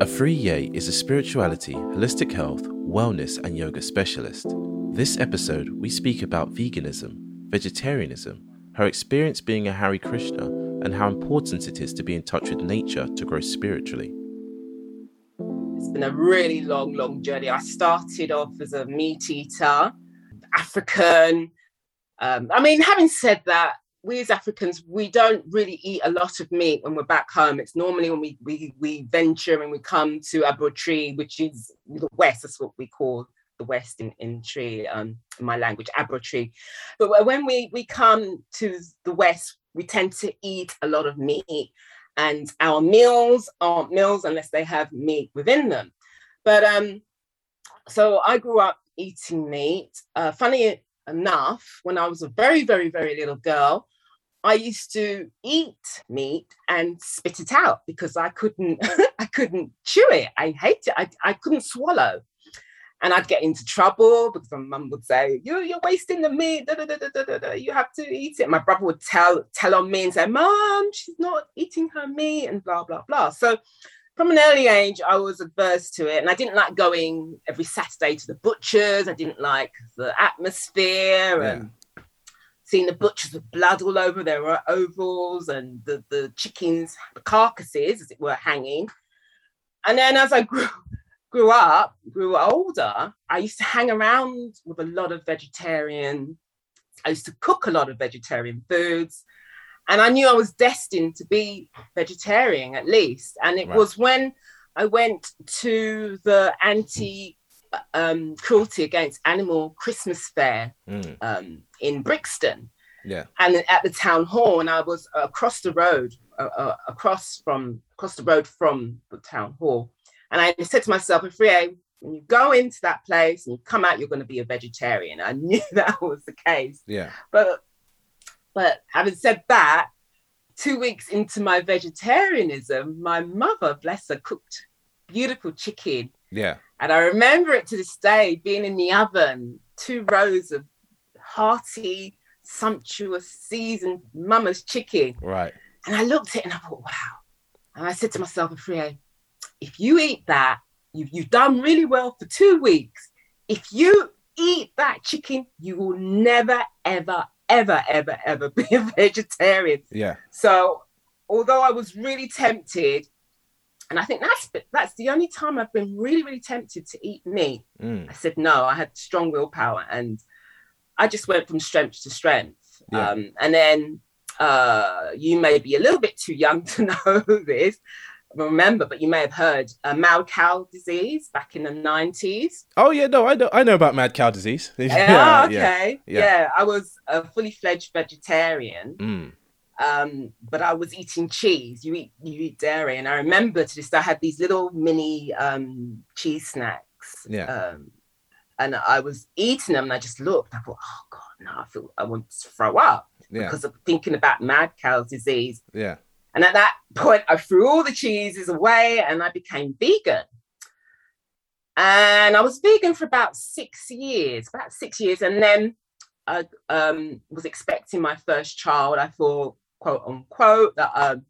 Afriye is a spirituality, holistic health, wellness, and yoga specialist. This episode, we speak about veganism, vegetarianism, her experience being a Hare Krishna, and how important it is to be in touch with nature to grow spiritually. It's been a really long, long journey. I started off as a meat eater, African. Um, I mean, having said that, we as Africans, we don't really eat a lot of meat when we're back home. It's normally when we we, we venture and we come to Abrotri, which is the West, that's what we call the West in, in Twi, um, in my language, Abrotri. But when we, we come to the West, we tend to eat a lot of meat. And our meals aren't meals unless they have meat within them. But um, so I grew up eating meat. Uh, funny enough, when I was a very, very, very little girl, I used to eat meat and spit it out because I couldn't I couldn't chew it. I hate it. I, I couldn't swallow. And I'd get into trouble because my mum would say, You're you're wasting the meat, da, da, da, you have to eat it. My brother would tell tell on me and say, Mom, she's not eating her meat and blah blah blah. So from an early age, I was averse to it. And I didn't like going every Saturday to the butchers. I didn't like the atmosphere yeah. and seeing the butchers with blood all over their uh, ovals and the, the chickens, the carcasses, as it were, hanging. And then as I grew, grew up, grew older, I used to hang around with a lot of vegetarian. I used to cook a lot of vegetarian foods and I knew I was destined to be vegetarian at least. And it was when I went to the anti um, cruelty against animal Christmas fair mm. um, in Brixton. Yeah. And at the town hall, and I was across the road, uh, uh, across from across the road from the town hall, and I said to myself, Afriye, when you go into that place and you come out, you're going to be a vegetarian. I knew that was the case. Yeah. But but having said that, two weeks into my vegetarianism, my mother, bless her, cooked beautiful chicken. Yeah. And I remember it to this day being in the oven, two rows of hearty, sumptuous, seasoned mama's chicken. Right. And I looked at it and I thought, wow. And I said to myself, Afriye, if you eat that, you've, you've done really well for two weeks. If you eat that chicken, you will never, ever, ever, ever, ever be a vegetarian. Yeah. So although I was really tempted, and I think that's that's the only time I've been really, really tempted to eat meat. Mm. I said no. I had strong willpower, and I just went from strength to strength. Yeah. Um, and then uh, you may be a little bit too young to know this, remember, but you may have heard uh, mad cow disease back in the nineties. Oh yeah, no, I know, I know about mad cow disease. yeah, okay, yeah. yeah. I was a fully fledged vegetarian, mm. um, but I was eating cheese. You eat, you eat dairy, and I remember to this. I had these little mini um, cheese snacks. Yeah. Um, and I was eating them, and I just looked. I thought, oh god, no, I feel I want to throw up yeah. because of thinking about mad cow disease. Yeah. And at that point, I threw all the cheeses away and I became vegan. And I was vegan for about six years, about six years. And then I um, was expecting my first child. I thought, quote unquote, that um,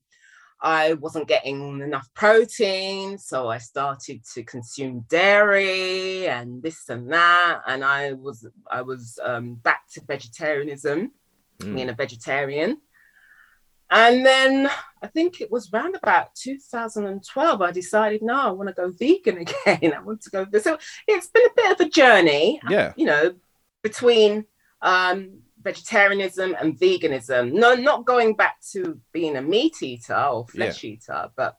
I wasn't getting enough protein. So I started to consume dairy and this and that. And I was, I was um, back to vegetarianism, mm. being a vegetarian. And then I think it was around about 2012, I decided, no, I want to go vegan again. I want to go. So it's been a bit of a journey, yeah. you know, between um, vegetarianism and veganism. No, not going back to being a meat eater or flesh yeah. eater, but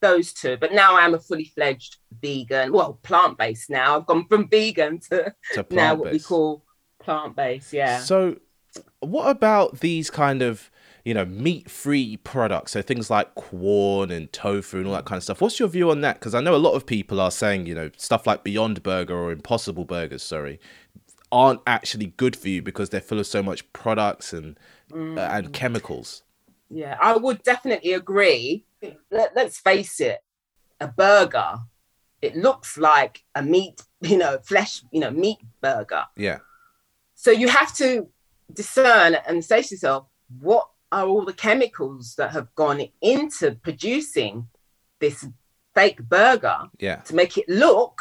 those two. But now I am a fully fledged vegan, well, plant based now. I've gone from vegan to, to now what we call plant based. Yeah. So, what about these kind of you know, meat free products. So things like Quorn and tofu and all that kind of stuff. What's your view on that? Because I know a lot of people are saying, you know, stuff like Beyond Burger or Impossible Burgers, sorry, aren't actually good for you because they're full of so much products and mm. uh, and chemicals. Yeah, I would definitely agree. Let, let's face it, a burger, it looks like a meat, you know, flesh, you know, meat burger. Yeah. So you have to discern and say to yourself, what are all the chemicals that have gone into producing this fake burger Yeah. to make it look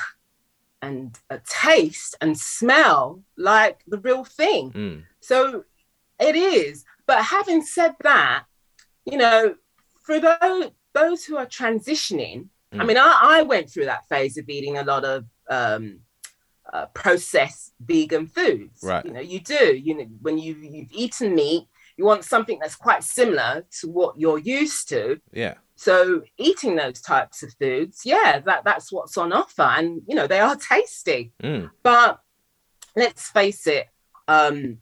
and uh, taste and smell like the real thing. Mm. So it is. But having said that, you know, for those those who are transitioning, I Mm. mean, I, I went through that phase of eating a lot of um, uh, processed vegan foods. Right. You know, you do. You know, when you you've eaten meat, you want something that's quite similar to what you're used to. Yeah. So eating those types of foods, yeah, that that's what's on offer, and you know they are tasty. Mm. But let's face it, um,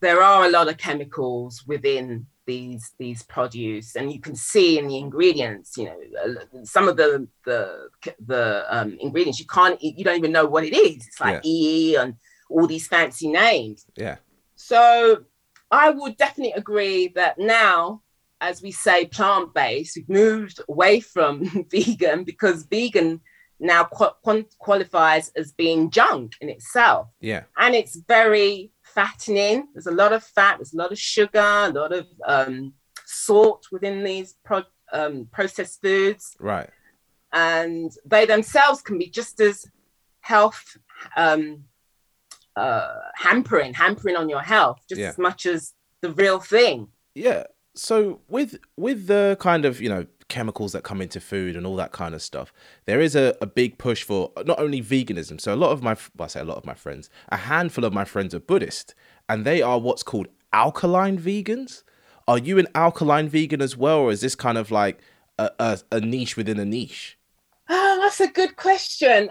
there are a lot of chemicals within these these produce, and you can see in the ingredients. You know, some of the the the um, ingredients you can't, eat, you don't even know what it is. It's like EE and all these fancy names. Yeah. So I would definitely agree that now, as we say, plant based, we've moved away from vegan because vegan now qu- qualifies as being junk in itself. Yeah. And it's very fattening. There's a lot of fat, there's a lot of sugar, a lot of um, salt within these pro- um, processed foods. Right. And they themselves can be just as health um, uh, hampering, hampering on your health just Yeah. as much as the real thing. Yeah. So with with the kind of you know chemicals that come into food and all that kind of stuff, there is a, a big push for not only veganism. So a lot of my well, I say a lot of my friends, a handful of my friends are Buddhist, and they are what's called alkaline vegans. Are you an alkaline vegan as well, or is this kind of like a, a, a niche within a niche? Oh, that's a good question.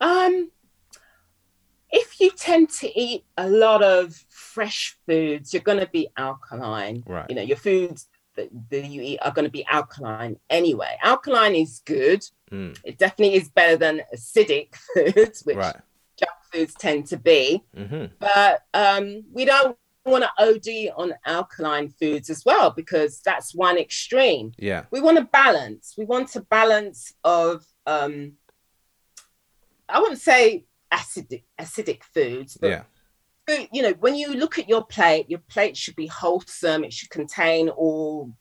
Um, if you tend to eat a lot of fresh foods, you're going to be alkaline. Right. You know, your foods that, that you eat are going to be alkaline anyway. Alkaline is good. Mm, It definitely is better than acidic foods, which right. junk foods tend to be. hmm But um, we don't want to OD on alkaline foods as well because that's one extreme Yeah. we want a balance. We want a balance of um I wouldn't say acidic acidic foods, but Yeah. food, you know, when you look at your plate, your plate should be wholesome. It should contain all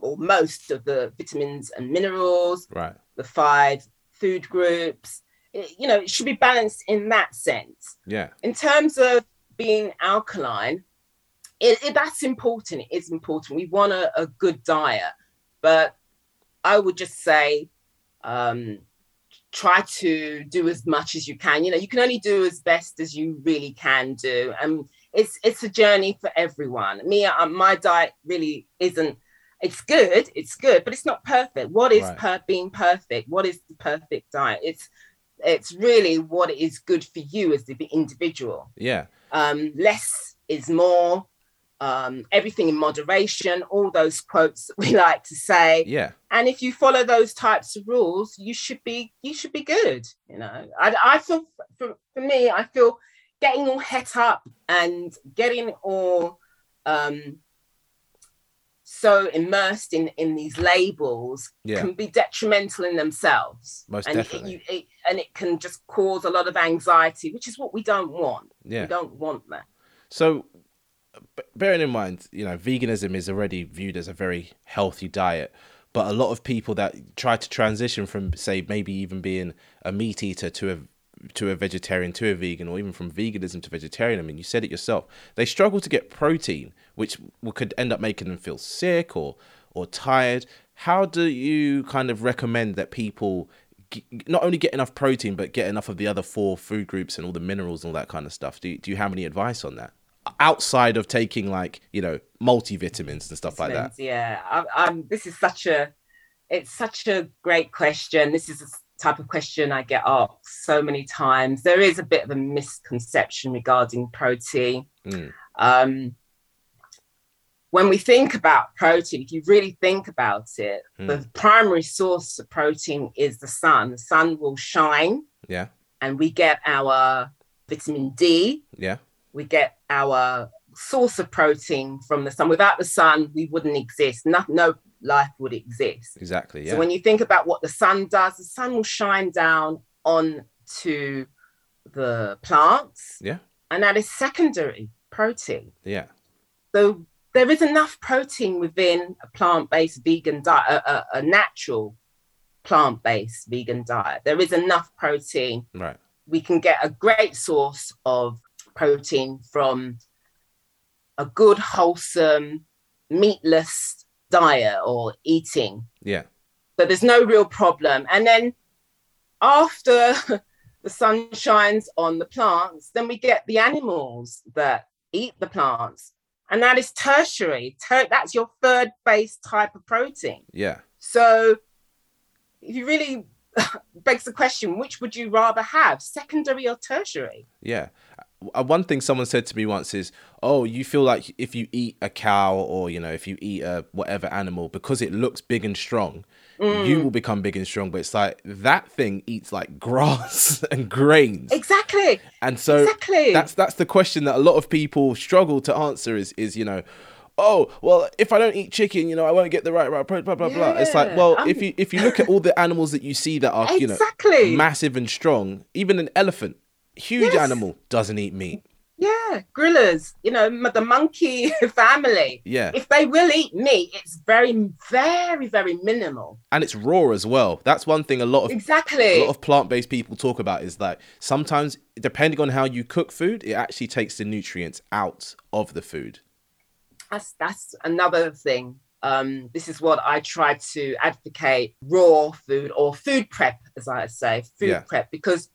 or most of the vitamins and minerals, Right. the five food groups. It- you know, it should be balanced in that sense Yeah. in terms of being alkaline, it, it- that's important. It is important. We want a, a good diet, but I would just say um, try to do as much as you can. You know, you can only do as best as you really can do, and it's it's a journey for everyone. Me, uh, my diet really isn't. It's good. It's good, but it's not perfect. What is Right. per- being perfect? What is the perfect diet? It's it's really what is good for you as the individual Yeah. um, less is more, um, everything in moderation, all those quotes that we like to say. Yeah. And if you follow those types of rules, you should be you should be good. You know, I, I feel for, for me, I feel getting all het up and getting all um, so immersed in in these labels Yeah. can be detrimental in themselves. Most and it- definitely. you- it- and it can just cause a lot of anxiety, which is what we don't want. Yeah. We don't want that. So, b- bearing in mind, you know, veganism is already viewed as a very healthy diet, but a lot of people that try to transition from, say, maybe even being a meat eater to a to a vegetarian to a vegan, or even from veganism to vegetarian. I mean, you said it yourself. They struggle to get protein, which could end up making them feel sick or or tired. How do you kind of recommend that people not only get enough protein, but get enough of the other four food groups and all the minerals and all that kind of stuff? Do do you have any advice on that? Outside of taking like you know multivitamins and stuff like that. Yeah, I, I'm. This is such a, it's such a great question. This is a type of question I get asked so many times. There is a bit of a misconception regarding protein. Mm, Um, when we think about protein, if you really think about it, Mm. the primary source of protein is the sun. The sun will shine, yeah, and we get our vitamin D. yeah, we get our source of protein from the sun. Without the sun, we wouldn't exist. No, no life would exist. exactly. Yeah, So when you think about what the sun does, the sun will shine down onto the plants. Yeah. And that is secondary protein. yeah, So there is enough protein within a plant-based vegan diet, a, a, a natural plant-based vegan diet. There is enough protein. Right. We can get a great source of protein from a good, wholesome, meatless diet or eating. Yeah. So there's no real problem. And then after the sun shines on the plants, then we get the animals that eat the plants. And that is tertiary. Ter- that's your third base type of protein. Yeah. So if you really begs the question, which would you rather have, secondary or tertiary? Yeah. Uh, one thing someone said to me once is, "Oh, you feel like if you eat a cow or you know if you eat a whatever animal because it looks big and strong, Mm. you will become big and strong." But it's like that thing eats like grass and grains, Exactly. and so exactly. that's that's the question that a lot of people struggle to answer. Is is you know. Oh well, if I don't eat chicken, you know, I won't get the right right blah blah blah. blah. It's like, well, I'm- if you if you look at all the animals that you see that are, you know, massive and strong. Even an elephant, huge Yes. animal, doesn't eat meat. yeah, gorillas, you know, the monkey family. Yeah, If they will eat meat, it's very, very, very minimal. and it's raw as well. That's one thing a lot of Exactly. a lot of plant-based people talk about is that sometimes depending on how you cook food, it actually takes the nutrients out of the food. that's that's another thing. Um, this is what I try to advocate: raw food or food prep, as I say, food Yeah. prep, because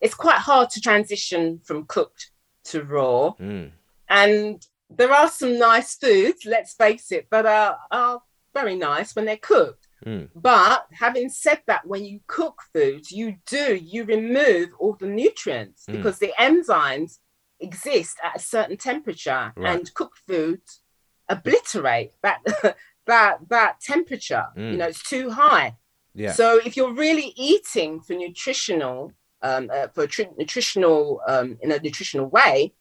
it's quite hard to transition from cooked to raw. Mm. And there are some nice foods, let's face it, but are, are very nice when they're cooked. Mm. But having said that, when you cook foods, you do, you remove all the nutrients Mm. because the enzymes exist at a certain temperature Right. and cooked foods obliterate that that that temperature. Mm. You know, it's too high. Yeah. So if you're really eating for nutritional, um, uh, for tri- nutritional, um, in a nutritional way,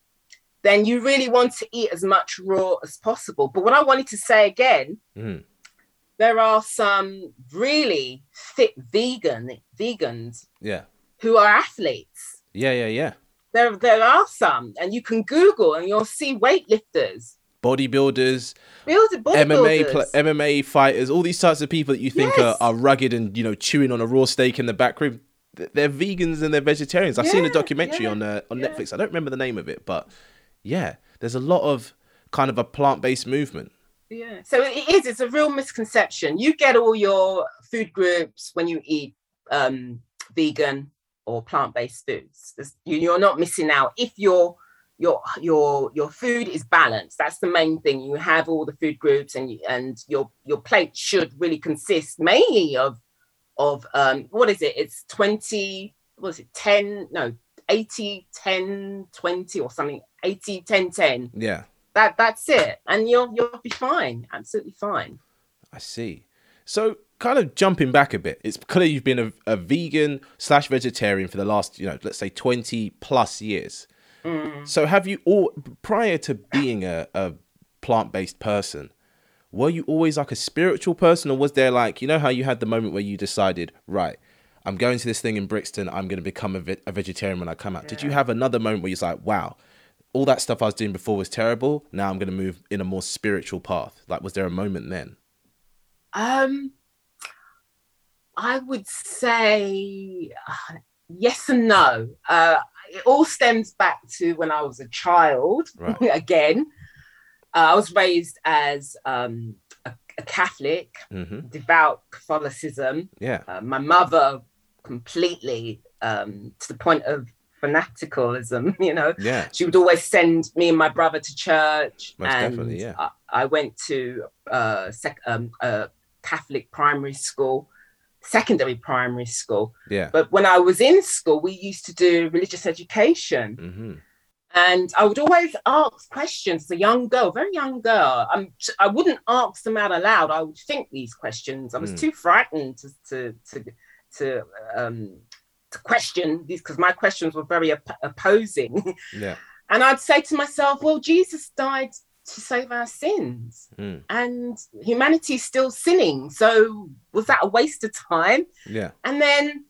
then you really want to eat as much raw as possible. But what I wanted to say again, Mm. there are some really fit vegan vegans Yeah. who are athletes. Yeah. Yeah. Yeah. There, there are some, and you can Google and you'll see weightlifters, Bodybuilders, build MMA pl- MMA fighters, all these types of people that you think Yes. are, are rugged and you know chewing on a raw steak in the back room. Th- They're vegans and they're vegetarians. I've seen a documentary yeah, on uh, on yeah. Netflix. I don't remember the name of it, but yeah, there's a lot of kind of a plant based movement. Yeah. So it is. It's a real misconception. You get all your food groups when you eat um, vegan or plant-based foods. There's- you- You're not missing out if your your your your food is balanced. That's the main thing. You have all the food groups, and you, and your your plate should really consist mainly of of um what is it? It's twenty. What is it? Ten? No, 80, 10, 20 or something. 80, 10, 10 Yeah, that that's it and you'll you'll be fine absolutely fine I see. So, kind of jumping back a bit, it's clear you've been a, a vegan slash vegetarian for the last, you know, let's say 20 plus years. Mm. So, have you all, prior to being a, a plant based person, were you always like a spiritual person, or was there like, you know, how you had the moment where you decided, right, I'm going to this thing in Brixton, I'm going to become a, ve- a vegetarian when I come out? Did you have another moment where you're like, wow, all that stuff I was doing before was terrible. Now I'm going to move in a more spiritual path? Like, was there a moment then? um i would say yes and no uh it all stems back to when i was a child Right. again uh, i was raised as um a, a catholic hmm devout catholicism Yeah. uh, my mother completely um to the point of fanaticalism you know Yeah. she would always send me and my brother to church. Most and definitely, yeah. I, I went to uh, sec- um, a Catholic primary school, secondary primary school. Yeah. But when I was in school, we used to do religious education. hmm And I would always ask questions as a young girl, very young girl. I'm, I wouldn't ask them out aloud. I would think these questions. I was Mm. too frightened to, to, to, to, um, to question these because my questions were very op- opposing. Yeah. And I'd say to myself, well, Jesus died to save our sins Mm. and humanity's still sinning. So was that a waste of time? Yeah. And then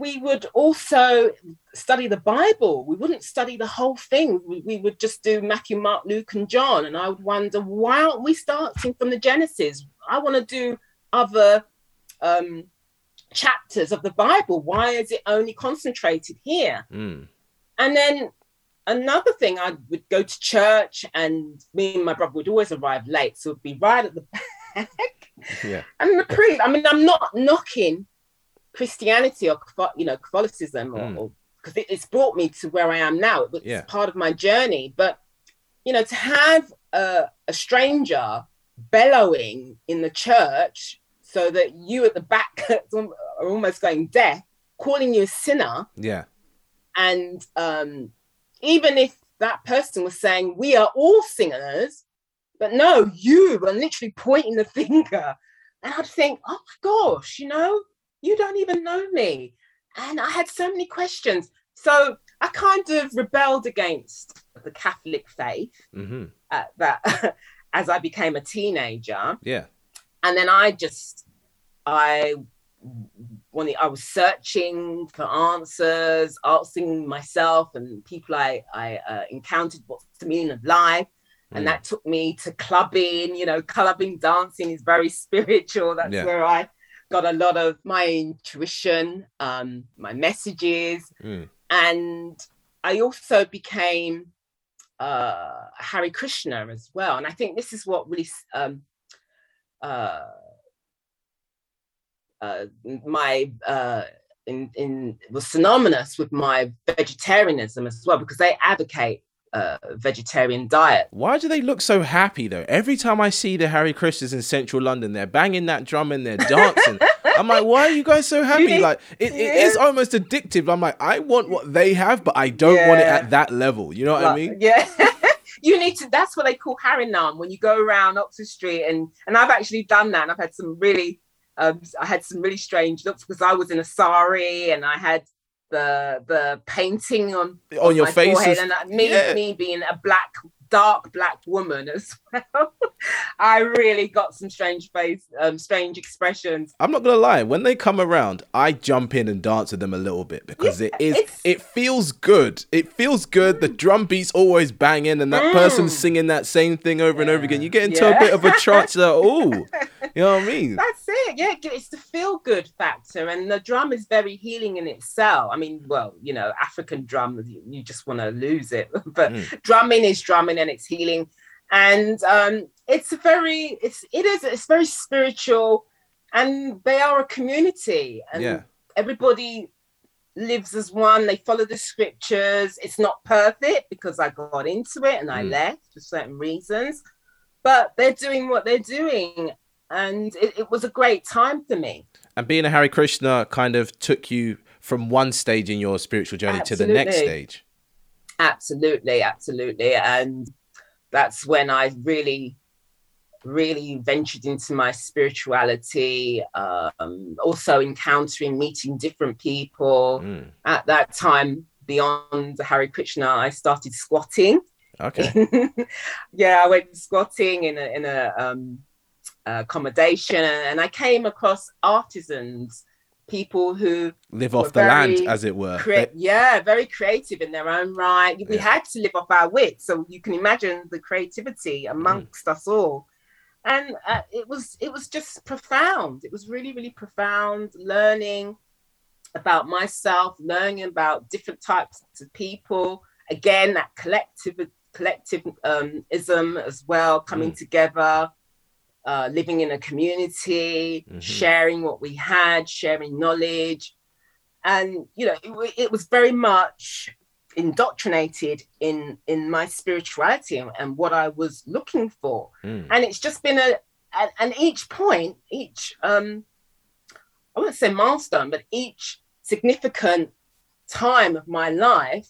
we would also study the Bible. We wouldn't study the whole thing. We, we would just do Matthew, Mark, Luke, and John. And I would wonder, why aren't we starting from the Genesis? I want to do other um, chapters of the Bible. Why is it only concentrated here? Mm. And then another thing, I would go to church, and me and my brother would always arrive late, so it'd be right at the back. Yeah. And the priest, I mean, I'm not knocking Christianity or you know Catholicism, Mm. or because it, it's brought me to where I am now. It was Yeah. part of my journey, but you know, to have a, a stranger bellowing in the church so that you at the back are almost going deaf, calling you a sinner, Yeah. and um, even if that person was saying we are all sinners, but no, you are literally pointing the finger, and I'd think, oh my gosh, you know, you don't even know me, and I had so many questions. So I kind of rebelled against the Catholic faith hmm uh, that as I became a teenager Yeah. and then I just I wanted I was searching for answers, asking myself and people I I uh, encountered what's the meaning of life, and Mm. that took me to clubbing. You know, clubbing dancing is very spiritual. That's Yeah. where I got a lot of my intuition, um, my messages, Mm. and I also became uh, Hare Krishna as well. And I think this is what really um, uh, uh, my uh, in in was synonymous with my vegetarianism as well because they advocate uh, vegetarian diet. Why do they look so happy though? Every time I see the Hare Krishnas in central London, they're banging that drum and they're dancing. I'm like, why are you guys so happy? need- like, it, it is almost addictive. I'm like, I want what they have, but I don't want it at that level. You know what I mean? Yeah. you need to that's what they call Harinam when you go around Oxford Street and and I've actually done that and I've had some really um I had some really strange looks because I was in a sari and I had the the painting on On your face. and that- me yeah. me being a black dark black woman as well I really got some strange face um strange expressions I'm not gonna lie. When they come around, I jump in and dance with them a little bit because it is. it's- It feels good. It feels good. The drum beat's always banging, and that Mm. person's singing that same thing over and over again. You get into a bit of a trance. Like, oh, you know what I mean? That's it. Yeah, it's the feel good factor, and the drum is very healing in itself. I mean, well, you know, African drum, you, you just want to lose it, but Mm. drumming is drumming, and it's healing, and um, it's a very, it's it is, it's very spiritual, and they are a community, and Yeah. everybody lives as one. They follow the scriptures. It's not perfect because I got into it and I Mm. left for certain reasons, but they're doing what they're doing. And it, it was a great time for me. And being a Hare Krishna kind of took you from one stage in your spiritual journey to the next stage. Absolutely, absolutely. And that's when I really, really ventured into my spirituality. Um, also encountering, meeting different people. Mm. At that time, beyond Hare Krishna, I started squatting. Okay. yeah, I went squatting in a in a um, accommodation, and I came across artisans, people who Live off the land, as it were. crea- yeah, very creative in their own right. We Yeah. had to live off our wits, so you can imagine the creativity Mm. amongst us all. And uh, it was it was just profound. It was really really profound. Learning about myself, learning about different types of people. Again, that collective collectivism as well, coming together, uh, living in a community, Mhm. sharing what we had, sharing knowledge, and you know, it, it was very much indoctrinated in in my spirituality and, and what I was looking for Mm. and it's just been a and, and each point each um i wouldn't say milestone but each significant time of my life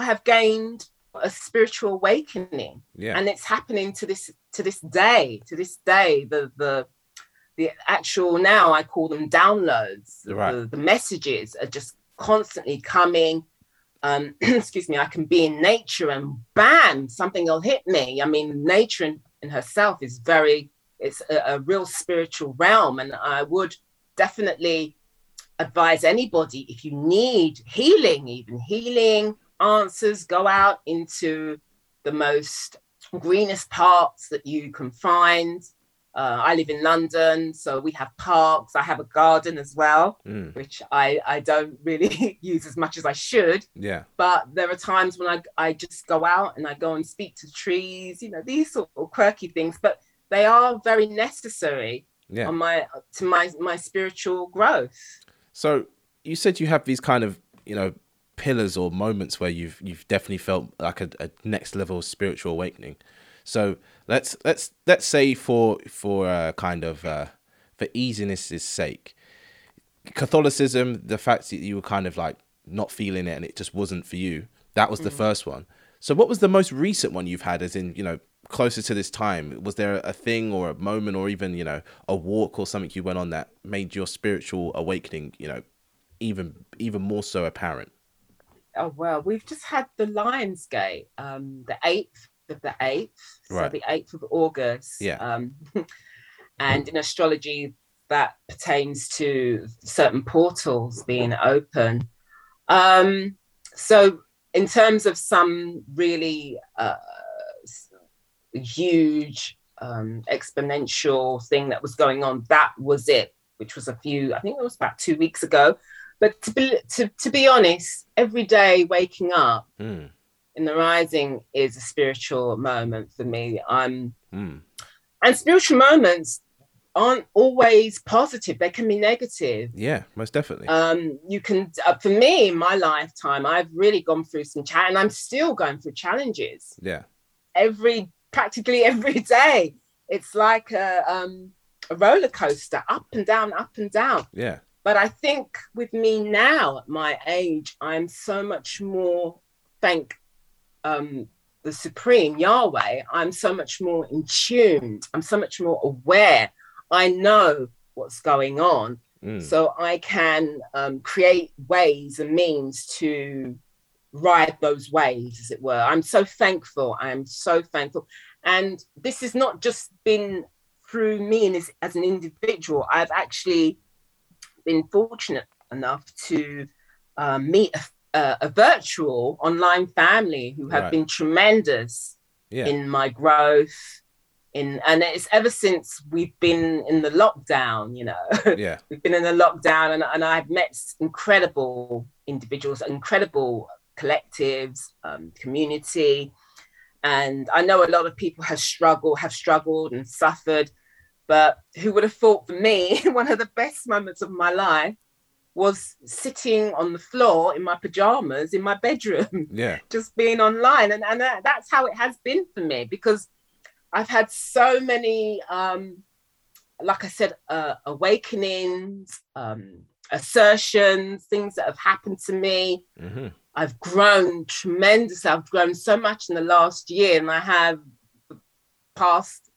i have gained a spiritual awakening. Yeah. and it's happening to this to this day to this day the the the actual now i call them downloads. Right. the, the messages are just constantly coming. Um excuse me i can be in nature and bam something will hit me. I mean nature in, in herself is very it's a, a real spiritual realm. And i would definitely advise anybody if you need healing even healing answers go out into the most greenest parts that you can find Uh, I live in London, so we have parks. I have a garden as well, Mm. which I, I don't really use as much as I should. Yeah. But there are times when I, I just go out and I go and speak to trees, you know, these sort of quirky things, but they are very necessary Yeah. on my to my my spiritual growth. So you said you have these kind of you know pillars or moments where you've you've definitely felt like a, a next level spiritual awakening. So let's let's let's say for for uh, kind of uh, for easiness' sake, Catholicism, the fact that you were kind of like not feeling it and it just wasn't for you. That was the first one. So what was the most recent one you've had? As in you know closer to this time, was there a thing or a moment or even you know a walk or something you went on that made your spiritual awakening you know even even more so apparent? Oh well, we've just had the Lionsgate, um, the eighth of the eighth, Right. so the eighth of August. Yeah. Um, and in astrology, that pertains to certain portals being open. Um, so, in terms of some really uh, huge um, exponential thing that was going on, that was it. Which was a few, I think it was about two weeks ago. But to be to, to be honest, every day waking up Mm, in the rising is a spiritual moment for me. I'm mm, and spiritual moments aren't always positive; they can be negative. yeah, most definitely. Um, you can, uh, for me, in my lifetime, I've really gone through some chat, and I'm still going through challenges yeah, every practically every day. It's like a um, a roller coaster, up and down, up and down. yeah, But I think with me now at my age, I'm so much more thank um, the Supreme Yahweh. I'm so much more in tune. I'm so much more aware. I know what's going on, mm, so I can um, create ways and means to ride those waves, as it were. I'm so thankful. I am so thankful. And this has not just been through me and as, as an individual. I've actually been fortunate enough to um, meet a, a, a virtual online family who have Right. been tremendous yeah, in my growth. In and it's ever since we've been in the lockdown, you know, yeah, we've been in a lockdown and, and I've met incredible individuals, incredible collectives, um, community. And I know a lot of people have struggled, have struggled and suffered, but who would have thought for me, one of the best moments of my life was sitting on the floor in my pajamas in my bedroom yeah, just being online. And, and that, that's how it has been for me because i've had so many um like i said uh, awakenings um assertions things that have happened to me. Hmm i've grown tremendously. I've grown so much in the last year and i have past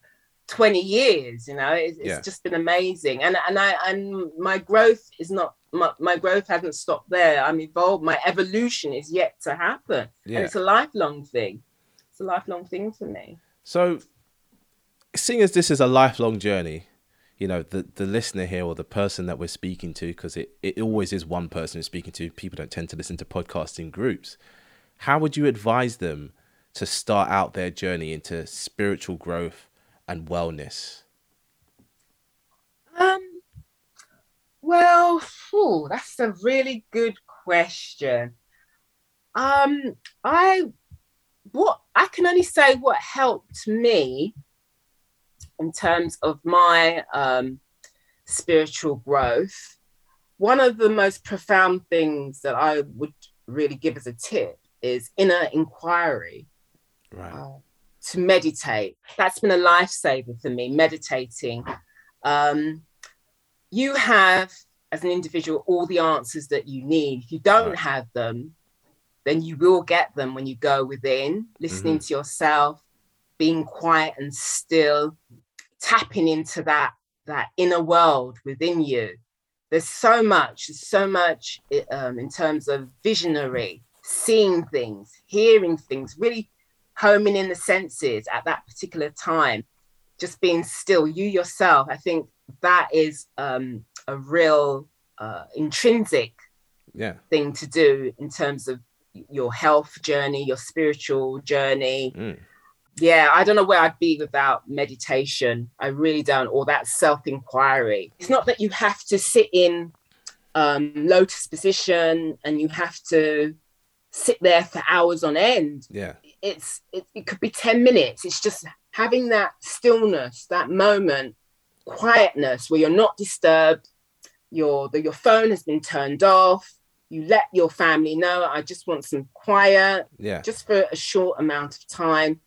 20 years you know it's, it's Yeah. just been amazing and and i and my growth is not my, my growth hasn't stopped there i'm evolved my evolution is yet to happen and it's a lifelong thing it's a lifelong thing for me So, seeing as this is a lifelong journey, you know, the the listener here or the person that we're speaking to, because it, it always is one person we're speaking to. People don't tend to listen to podcasts in groups. How would you advise them to start out their journey into spiritual growth and wellness? um well that's a really good question um i what i can only say what helped me in terms of my um spiritual growth one of the most profound things that i would really give as a tip is inner inquiry Right. uh, to meditate. That's been a lifesaver for me, meditating. Um, you have, as an individual, all the answers that you need. If you don't have them, then you will get them when you go within, listening to yourself, being quiet and still, tapping into that that inner world within you. There's so much, there's so much um, in terms of visionary, seeing things, hearing things, really homing in the senses at that particular time, just being still, you yourself. I think that is um, a real uh, intrinsic Yeah. thing to do in terms of your health journey, your spiritual journey. Mm. yeah, I don't know where I'd be without meditation. I really don't, or that self inquiry. It's not that you have to sit in um, lotus position and you have to sit there for hours on end. Yeah. It's it, it could be 10 minutes. It's just having that stillness, that moment, quietness where you're not disturbed, your the, your phone has been turned off. You let your family know, I just want some quiet, Yeah. just for a short amount of time.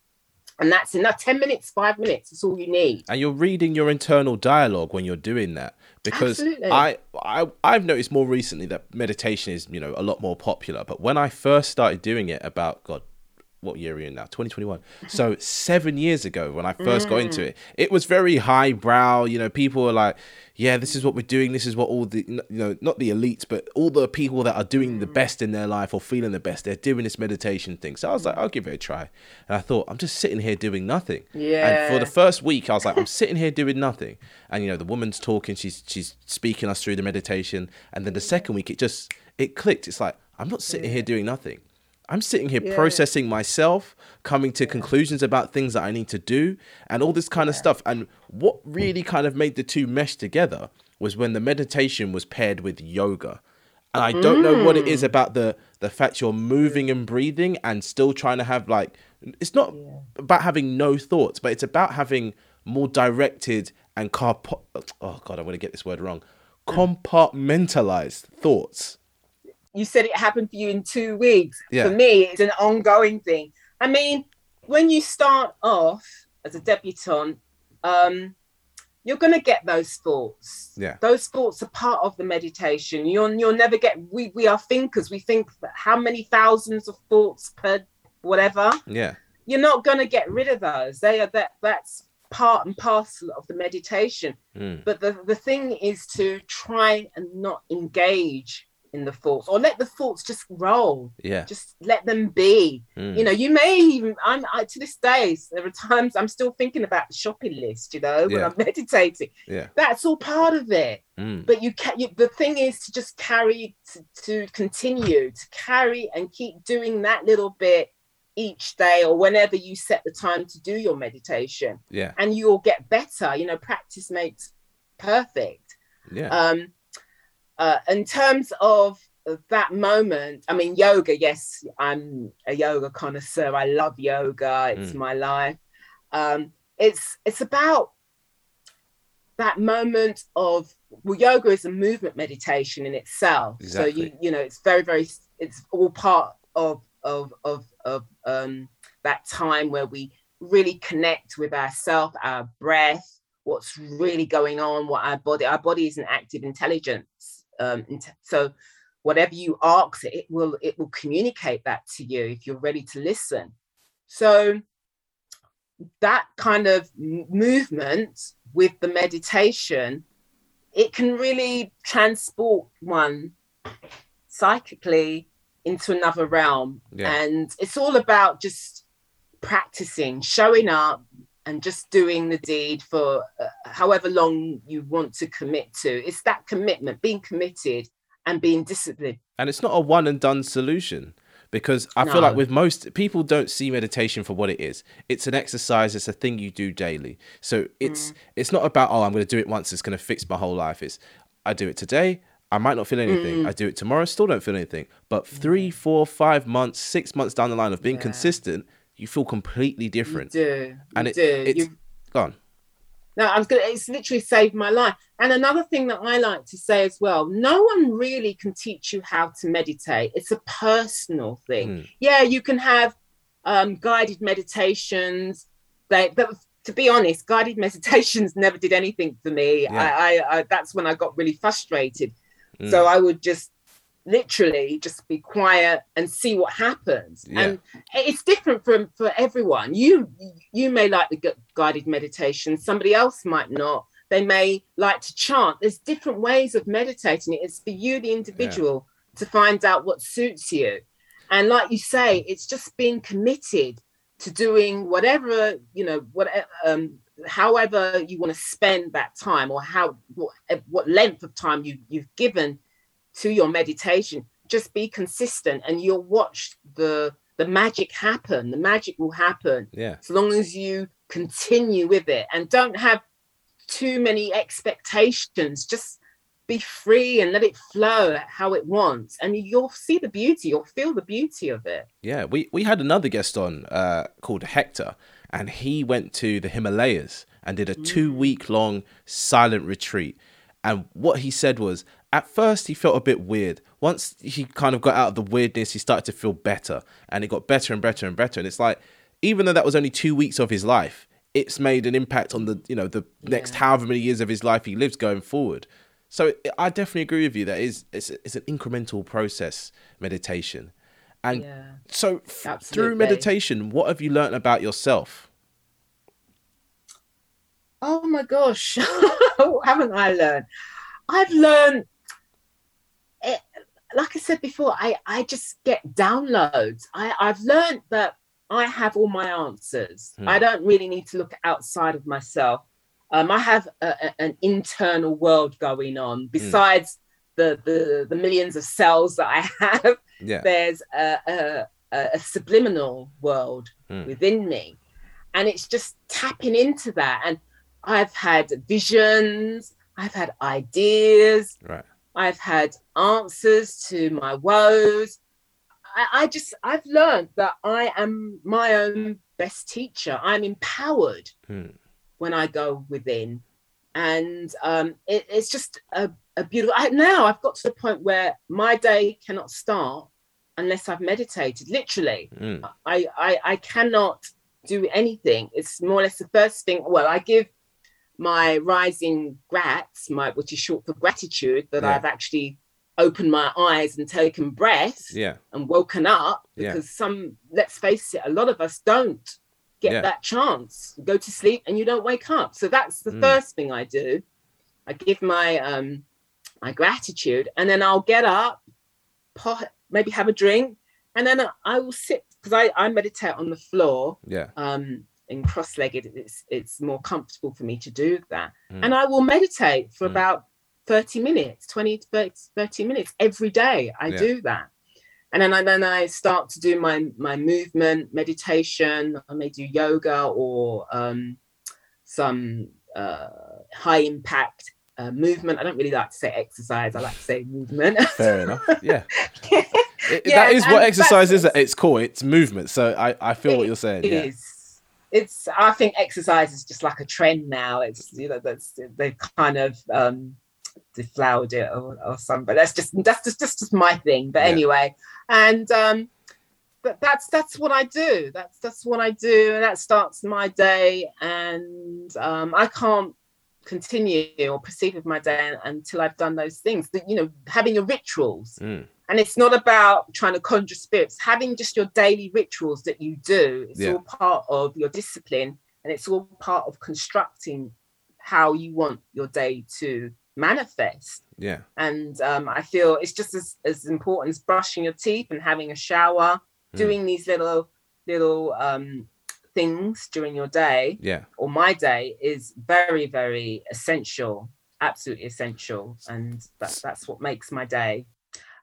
And that's enough. 10 minutes, five minutes, is all you need. and you're reading your internal dialogue when you're doing that because Absolutely. I, I i've noticed more recently that meditation is you know a lot more popular but when i first started doing it about god what year are we in now 2021 so seven years ago when i first got into mm. it it was very highbrow you know people were like yeah this is what we're doing this is what all the you know not the elites but all the people that are doing the mm. best in their life or feeling the best they're doing this meditation thing so i was like i'll give it a try and i thought i'm just sitting here doing nothing Yeah. and for the first week I was like, I'm sitting here doing nothing. And you know, the woman's talking, she's she's speaking us through the meditation. And then the second week it just it clicked. It's like, I'm not sitting here doing nothing. I'm sitting here Yeah. processing myself, coming to conclusions about things that I need to do, and all this kind of stuff. And what really kind of made the two mesh together was when the meditation was paired with yoga. And I don't know what it is mm. about the the fact you're moving and breathing and still trying to have like it's not about having no thoughts, but it's about having more directed and carpo- oh god, I'm gonna get this word wrong. Mm. Compartmentalized thoughts. You said it happened for you in two weeks. Yeah. For me, it's an ongoing thing. I mean, when you start off as a debutante, um, you're going to get those thoughts. Yeah. Those thoughts are part of the meditation. You'll you'll never get. We we are thinkers. We think that how many thousands of thoughts per whatever. Yeah. You're not going to get rid of those. They are that. That's part and parcel of the meditation. Mm. But the, the thing is to try and not engage in the thoughts or let the thoughts just roll. Yeah. Just let them be. Mm. You know, you may even I'm I, to this day, there are times I'm still thinking about the shopping list, you know, when Yeah. I'm meditating. Yeah. That's all part of it. Mm. But you can you, the thing is to just carry to, to continue to carry and keep doing that little bit each day or whenever you set the time to do your meditation Yeah. and you'll get better you know practice makes perfect Yeah. um uh in terms of that moment i mean yoga yes i'm a yoga connoisseur. I love yoga. It's Mm. my life. Um it's it's about that moment of well yoga is a movement meditation in itself. So you you know it's very very it's all part of of of of um that time where we really connect with ourself, our breath what's really going on what our body our body is an active intelligence um so whatever you ask it will it will communicate that to you if you're ready to listen so that kind of movement with the meditation it can really transport one psychically into another realm Yeah. and it's all about just practicing showing up and just doing the deed for uh, however long you want to commit to it's that commitment being committed and being disciplined and it's not a one and done solution because I feel like with most people don't see meditation for what it is. It's an exercise. It's a thing you do daily. So it's Mm. it's not about oh I'm going to do it once. It's going to fix my whole life. It's I do it today. I might not feel anything. Mm. I do it tomorrow. Still don't feel anything. But three, four, five months, six months down the line of being Yeah. consistent, you feel completely different. you do And you it- do it's- you Gone. No, I was gonna. It's literally saved my life. And another thing that I like to say as well: no one really can teach you how to meditate. It's a personal thing. Mm. Yeah, you can have um, guided meditations. They, but to be honest, guided meditations never did anything for me. Yeah. I, I, I, that's when I got really frustrated. Mm. So I would just literally just be quiet and see what happens. Yeah. And it's different from for everyone. You you may like the guided meditation, somebody else might not. They may like to chant. There's different ways of meditating. It's for you, the individual, to find out what suits you. And like you say, it's just being committed to doing whatever you know, whatever, um, however you want to spend that time, or how what, what length of time you you've given to your meditation. Just be consistent, and you'll watch the the magic happen. The magic will happen. Yeah. As long as you continue with it and don't have too many expectations. Just be free and let it flow how it wants. And you'll see the beauty, you'll feel the beauty of it. Yeah. We, we had another guest on uh, called Hector, and he went to the Himalayas and did a Mm. two week long silent retreat. And what he said was, at first he felt a bit weird. Once he kind of got out of the weirdness, he started to feel better, and it got better and better and better. And it's like, even though that was only two weeks of his life, it's made an impact on the you know the next however many years of his life he lives going forward. So I definitely agree with you that is it's, it's an incremental process meditation. And Yeah. so f- through meditation, what have you learned about yourself? Oh my gosh, haven't I learned? I've learned, it, like I said before, I, I just get downloads. I, I've learned that I have all my answers. Hmm. I don't really need to look outside of myself. Um, I have a, a- an internal world going on besides the, the, the millions of cells that I have. Yeah. There's a, a, a a subliminal world Hmm. within me. And it's just tapping into that. And I've had visions, I've had ideas, Right. I've had answers to my woes. I, I just, I've learned that I am my own best teacher. I'm empowered Hmm. when I go within. And um, it, it's just a, a beautiful. I, now I've got to the point where my day cannot start unless I've meditated, literally. Mm. I, I I cannot do anything. It's more or less the first thing. Well, I give my rising grats, my which is short for gratitude, that Yeah. I've actually opened my eyes and taken breath Yeah. and woken up Yeah. because some let's face it, a lot of us don't get Yeah. that chance. You go to sleep and you don't wake up. So that's the Mm. first thing I do. I give my um my gratitude and then I'll get up, pot, maybe have a drink, and then I will sit because I, I meditate on the floor Yeah. um in cross-legged it's it's more comfortable for me to do that Mm. and i will meditate for Mm. about 30 minutes 20 to 30, 30 minutes every day i Yeah. do that and then I, then I start to do my my movement meditation i may do yoga or um some uh high impact uh, movement i don't really like to say exercise i like to say movement Fair enough. Yeah. It- Yeah, that is what exercise is at its core. It's movement. So I, I feel what you're saying. It Yeah. is. It's. I think exercise is just like a trend now. It's you know that's they've kind of um deflowered it or, or something. But that's just that's just just, just my thing. But Yeah. anyway, and um, but that's that's what I do. That's that's what I do, and that starts my day. And um, I can't continue or proceed with my day until I've done those things. That you know, having your rituals Mm. And it's not about trying to conjure spirits having just your daily rituals that you do it's Yeah. all part of your discipline and it's all part of constructing how you want your day to manifest Yeah. and um, i feel it's just as, as important as brushing your teeth and having a shower Mm. doing these little little um, things during your day Yeah. or my day is very very essential absolutely essential and that, that's what makes my day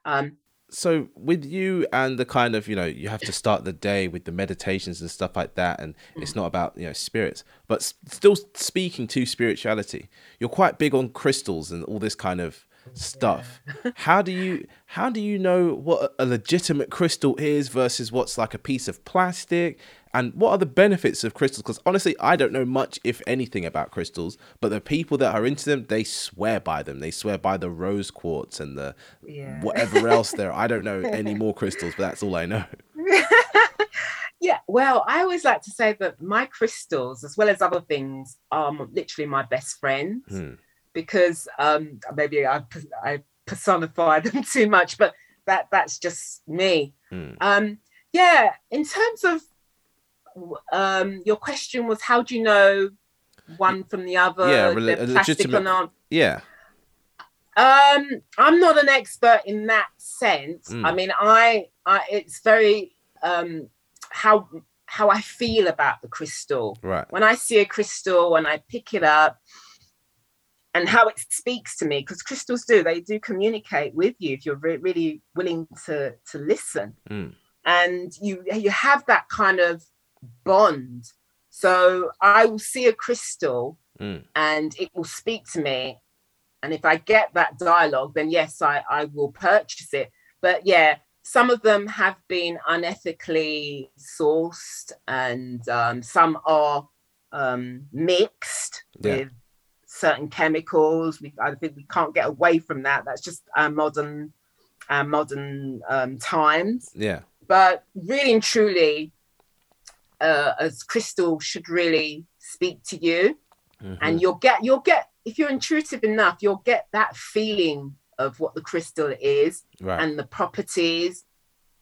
um, so with you and the kind of you know you have to start the day with the meditations and stuff like that and Mm. it's not about you know spirits but still speaking to spirituality you're quite big on crystals and all this kind of stuff. How do you how do you know what a legitimate crystal is versus what's like a piece of plastic and what are the benefits of crystals because honestly i don't know much if anything about crystals but the people that are into them they swear by them they swear by the rose quartz and the Yeah. whatever else there i don't know any more crystals but that's all i know yeah, well, I always like to say that my crystals, as well as other things, are literally my best friends Hmm. because um, maybe I personify them too much, but that that's just me. Hmm. Um, yeah, in terms of um, your question was, how do you know one from the other? Yeah, if a plastic or legitimate- not? yeah Um, I'm not an expert in that sense. Mm. I mean, I, I, it's very um, how how I feel about the crystal. right When I see a crystal and I pick it up, and how it speaks to me, because crystals do, they do communicate with you if you're re- really willing to to listen. Mm. and you you have that kind of bond. So I will see a crystal Mm. and it will speak to me. And if I get that dialogue, then yes, I, I will purchase it. But yeah, some of them have been unethically sourced and um, some are um, mixed Yeah. with certain chemicals. We, I think we can't get away from that. That's just our modern, our modern um, times Yeah. but really and truly, uh, as crystal should really speak to you, Mhm. and you'll get you'll get if you're intuitive enough, you'll get that feeling of what the crystal is right. and the properties.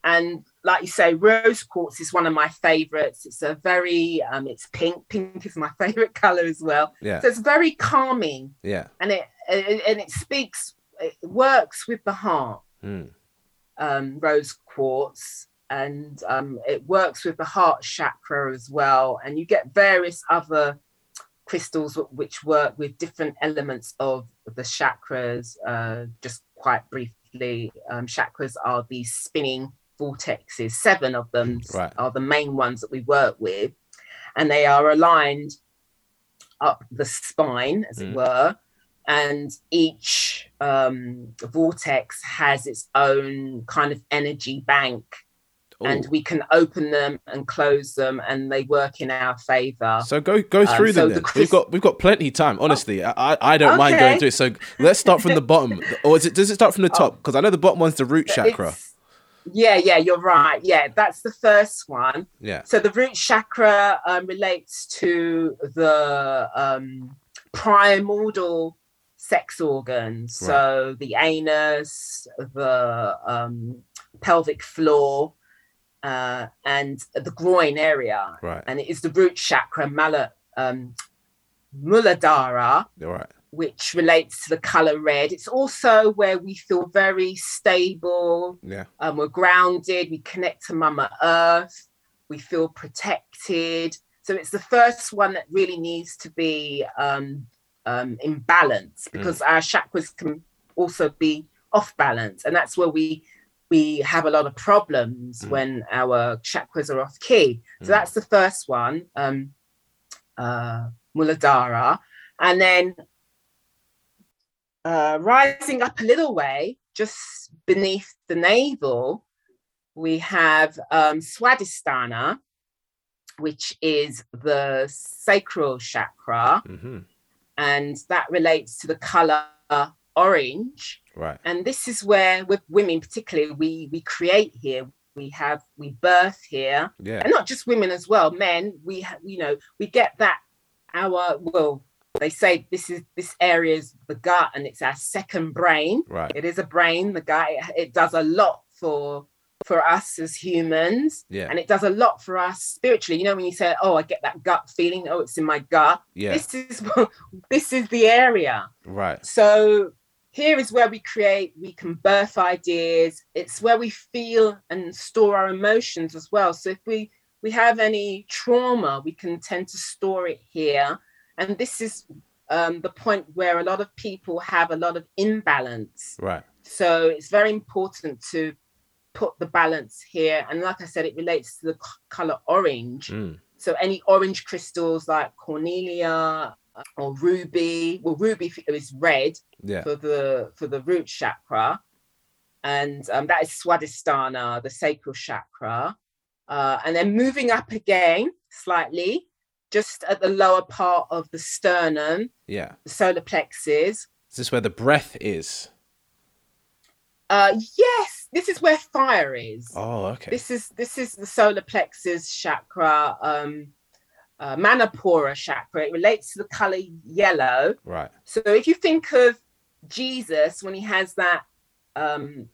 And like you say, rose quartz is one of my favorites. It's a very um, it's pink. Pink is my favorite color as well. yeah. So it's very calming, Yeah. and it and and it speaks. It works with the heart Mm. um, rose quartz and um, it works with the heart chakra as well. And you get various other crystals which work with different elements of the chakras. Uh, just quite briefly, um, chakras are these spinning vortexes, seven of them Right. are the main ones that we work with. And they are aligned up the spine, as Mm. it were. And each um, vortex has its own kind of energy bank and we can open them and close them and they work in our favor So go go Um, through so them. the Then. crys- We've got we've got plenty of time. Honestly, I I I don't mind going Okay. through it. So let's start from the bottom, or is it? Does it start from the Oh. top? Because I know the bottom one's the root chakra. It's- yeah yeah you're right yeah that's the first one Yeah. so the root chakra um, relates to the um, primordial sex organs so the anus the um, pelvic floor uh, and the groin area Right. and it is the root chakra mala um, muladhara right. which relates to the color red. It's also where we feel very stable, Yeah. um, we're grounded, we connect to Mama Earth, we feel protected. So it's the first one that really needs to be um, um, in balance because our chakras can also be off balance, and that's where we we have a lot of problems Mm. when our chakras are off key. So Mm. that's the first one, um, uh, Muladhara, and then uh, rising up a little way, just beneath the navel, we have um, Swadhisthana, which is the sacral chakra, Mm-hmm. and that relates to the color orange. Right. And this is where, with women particularly, we we create here. We have we birth here, Yeah. and not just women as well. Men, we ha- you know we get that our well. They say this is this area is the gut, and it's our second brain. Right. It is a brain. The gut it, it does a lot for for us as humans, Yeah. and it does a lot for us spiritually. You know when you say, "Oh, I get that gut feeling. Oh, it's in my gut." Yeah. This is this is the area. Right. So here is where we create, we can birth ideas. It's where we feel and store our emotions as well. So if we we have any trauma, we can tend to store it here. And this is um, the point where a lot of people have a lot of imbalance. Right. So it's very important to put the balance here. And like I said, it relates to the c- color orange. Mm. So any orange crystals like cornelia or ruby, well, ruby is red Yeah. for the for the root chakra, and um, that is Swadhisthana, the sacral chakra. Uh, and then moving up again slightly, just at the lower part of the sternum, Yeah. the solar plexus. Is this where the breath is? Uh, yes, this is where fire is. Oh, okay. This is this is the solar plexus chakra, um, uh, Manipura chakra. It relates to the color yellow. Right. So if you think of Jesus when he has that um,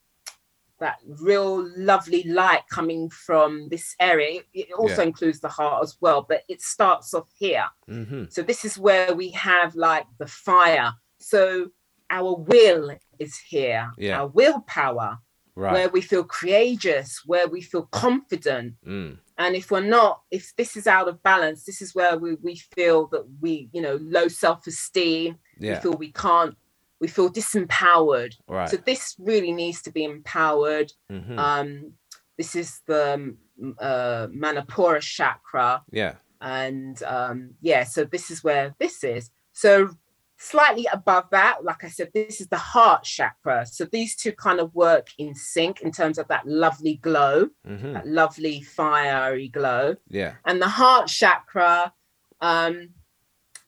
that real lovely light coming from this area, it, it also Yeah. includes the heart as well, but it starts off here. Mm-hmm. So this is where we have like the fire. So our will is here, Yeah. our willpower, Right. where we feel courageous, where we feel confident. Mm. And if we're not, if this is out of balance, this is where we, we feel that we, you know, low self-esteem, yeah. we feel we can't, we feel disempowered. Right. So this really needs to be empowered. mm-hmm. Um, this is the um, uh, Manipura chakra, Yeah. and um, yeah, so this is where this is. So slightly above that, like I said, this is the heart chakra. So these two kind of work in sync in terms of that lovely glow, hmm that lovely fiery glow. Yeah. And the heart chakra, um,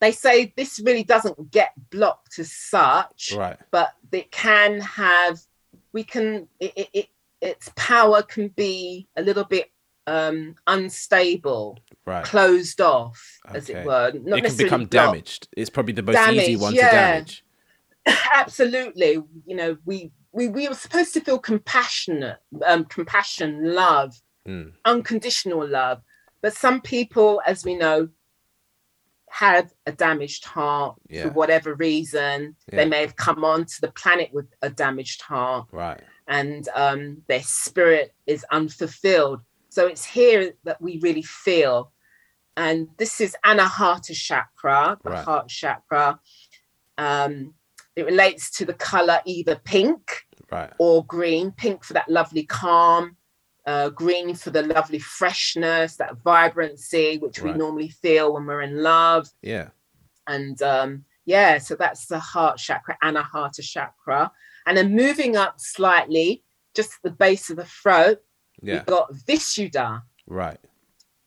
they say this really doesn't get blocked as such, Right. but it can have, we can, it, it, it its power can be a little bit um unstable Right. closed off as it were not it can become damaged. It's probably the most easy one yeah. to damage. absolutely you know we we we were supposed to feel compassionate um compassion love Mm. unconditional love but some people as we know had a damaged heart Yeah. for whatever reason Yeah. they may have come onto the planet with a damaged heart Right. and um, their spirit is unfulfilled. So it's here that we really feel. And this is Anahata chakra, the Right. heart chakra. Um, it relates to the color either pink Right. or green. Pink for that lovely calm, uh, green for the lovely freshness, that vibrancy, which we normally feel when we're in love Yeah. and um yeah so that's the heart chakra anahata chakra and then moving up slightly just at the base of the throat Yeah. we've got vishuddha Right.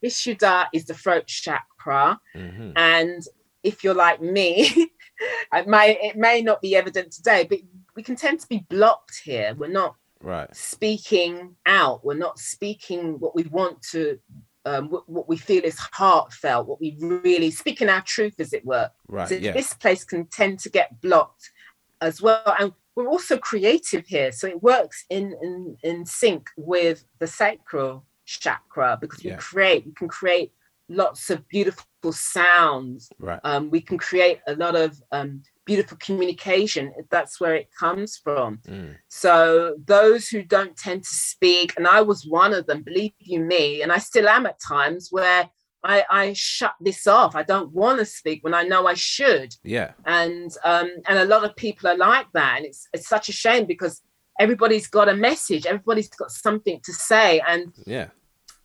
vishuddha is the throat chakra hmm and if you're like me it may it may not be evident today but we can tend to be blocked here we're not Right. speaking out we're not speaking what we want to um, what, what we feel is heartfelt what we really speaking our truth as it were Right. so yeah. this place can tend to get blocked as well. And we're also creative here. So it works in in, in sync with the sacral chakra because we create, we can create lots of beautiful sounds. Right. Um, we can create a lot of um, beautiful communication. That's where it comes from. Mm. So those who don't tend to speak, and I was one of them, believe you me, and I still am at times where I, I shut this off. I don't want to speak when I know I should. Yeah. And um, and a lot of people are like that. And it's it's such a shame because everybody's got a message, everybody's got something to say. And Yeah.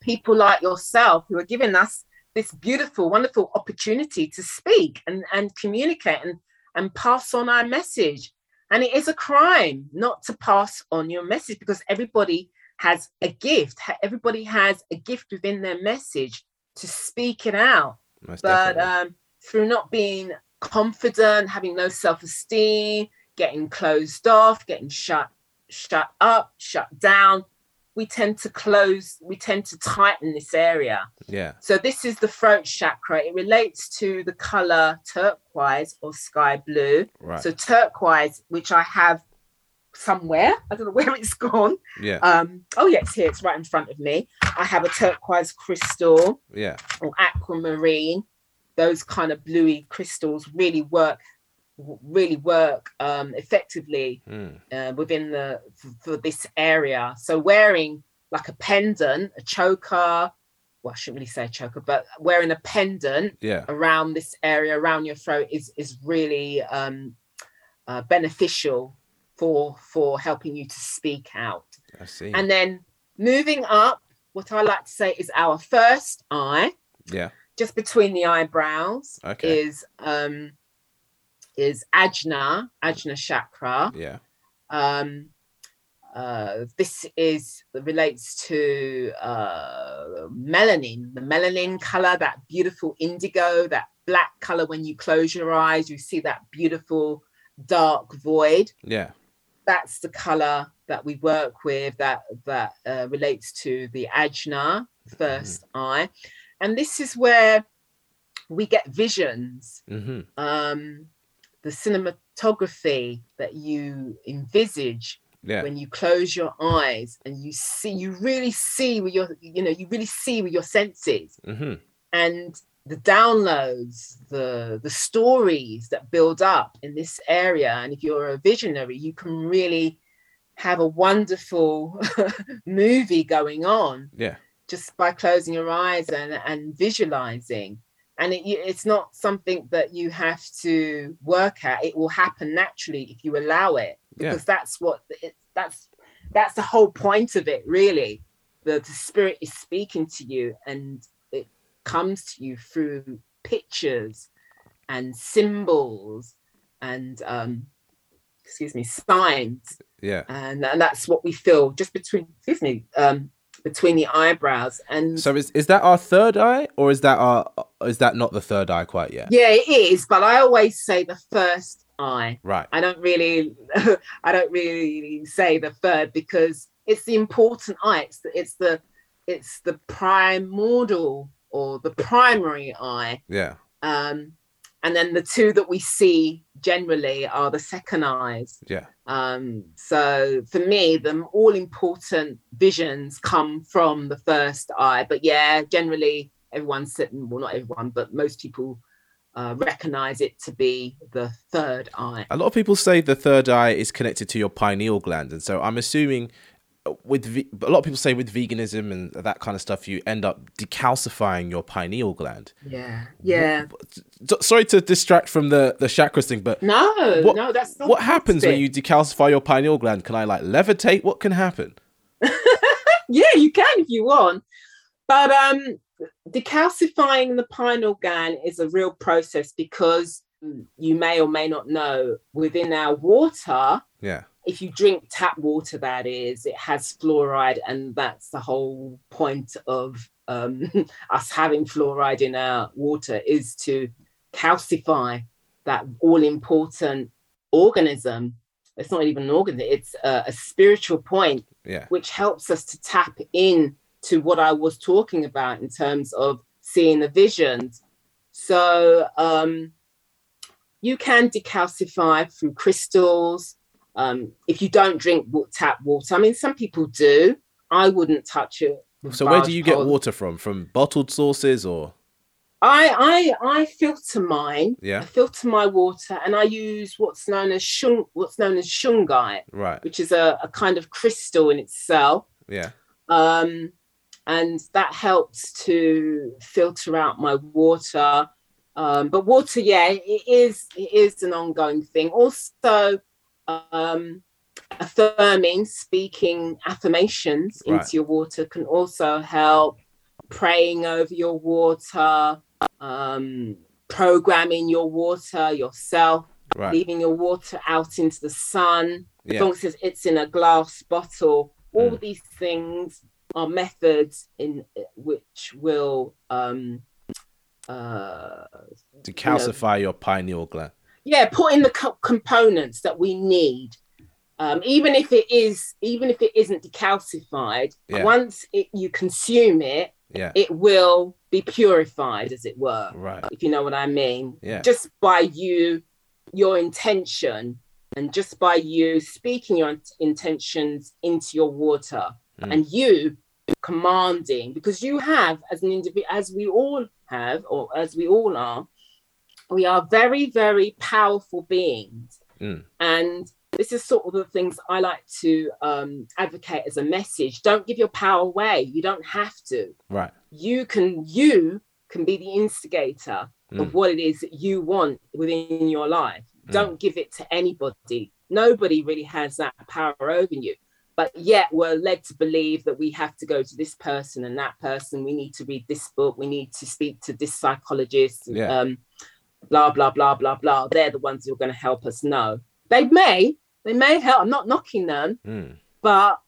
people like yourself who are giving us this beautiful, wonderful opportunity to speak and, and communicate and, and pass on our message. And it is a crime not to pass on your message because everybody has a gift. Everybody has a gift within their message to speak it out. Most But um, through not being confident, having no self-esteem, getting closed off, getting shut shut up, shut down, we tend to close, we tend to tighten this area. yeah. So this is the throat chakra. It relates to the color turquoise or sky blue. Right. So turquoise, which I have somewhere, I don't know where it's gone. yeah. Um, oh yeah, it's here. It's right in front of me. I have a turquoise crystal yeah. or aquamarine. Those kind of bluey crystals really work, really work um, effectively Mm. uh, within the for, for this area. So wearing like a pendant, a choker. Well, I shouldn't really say choker, but wearing a pendant Yeah. around this area, around your throat, is is really um, uh, beneficial for for helping you to speak out. I see. And then moving up, what I like to say is our first eye, yeah. just between the eyebrows, Okay. is um, is ajna, ajna chakra. Yeah. Um, uh, this is relates to uh, melanin, the melanin color, that beautiful indigo, that black color. When you close your eyes, you see that beautiful dark void. Yeah. That's the color that we work with. That that uh, relates to the ajna, 1st eye, and this is where we get visions hmm um, the cinematography that you envisage Yeah. when you close your eyes and you see you really see with your you know you really see with your senses hmm and the downloads the the stories that build up in this area and if you're a visionary you can really have a wonderful movie going on Yeah. just by closing your eyes and and visualizing and it, it's not something that you have to work at it will happen naturally if you allow it Yeah. because that's what it, that's that's the whole point of it really the, the spirit is speaking to you and comes to you through pictures and symbols and um excuse me signs Yeah. and, and that's what we feel just between excuse me um between the eyebrows and So is is that our third eye, or is that our is that not the third eye quite yet? yeah it is but i always say the first eye Right. i don't really i don't really say the third because it's the important eye it's the it's the it's the primordial or the primary eye. Yeah. um and then the two that we see generally are the second eyes. Yeah. um so for me the all important visions come from the first eye. But yeah generally everyone's sitting well not everyone but most people uh, recognize it to be the third eye. A lot of people say the third eye is connected to your pineal gland, and so I'm assuming with ve- a lot of people say with veganism and that kind of stuff, you end up decalcifying your pineal gland. yeah yeah S- Sorry to distract from the the chakras thing, but no What- no that's not what happens when you decalcify your pineal gland? Can I like levitate? What can happen? yeah you can if you want but um decalcifying the pineal gland is a real process because you may or may not know within our water Yeah. If you drink tap water that is it has fluoride and that's the whole point of um, us having fluoride in our water is to calcify that all important organism it's not even an organ it's a, a spiritual point Yeah. which helps us to tap in to what I was talking about in terms of seeing the visions. So um, you can decalcify through crystals. Um, if you don't drink tap water, I mean, some people do. I wouldn't touch it. So where do you get water from? From bottled sources or I I I filter mine. Yeah. I filter my water, and I use what's known as shung, what's known as shungite, Right. which is a, a kind of crystal in itself. Yeah. um, and that helps to filter out my water. Um, but water, yeah, it is it is an ongoing thing. Also, um, affirming, speaking affirmations Right. into your water can also help. Praying over your water, um, programming your water yourself, Right. leaving your water out into the sun as long as it's- in a glass bottle. All Mm. these things are methods in which will um uh Decalcify your pineal gland. Yeah put in the co- components that we need um even if it is even if it isn't decalcified Yeah. once it, you consume it Yeah. it will be purified as it were Right. if you know what i mean Yeah. just by you your intention and just by you speaking your intentions into your water Mm. and you commanding because you have as an individual as we all have or as we all are we are very very powerful beings Mm. and this is sort of the things i like to um, advocate as a message don't give your power away you don't have to Right. you can you can be the instigator Mm. of what it is that you want within your life Mm. don't give it to anybody nobody really has that power over you but yet we're led to believe that we have to go to this person and that person we need to read this book we need to speak to this psychologist Yeah. um blah blah blah blah blah they're the ones who are going to help us no they may they may help i'm not knocking them Mm. but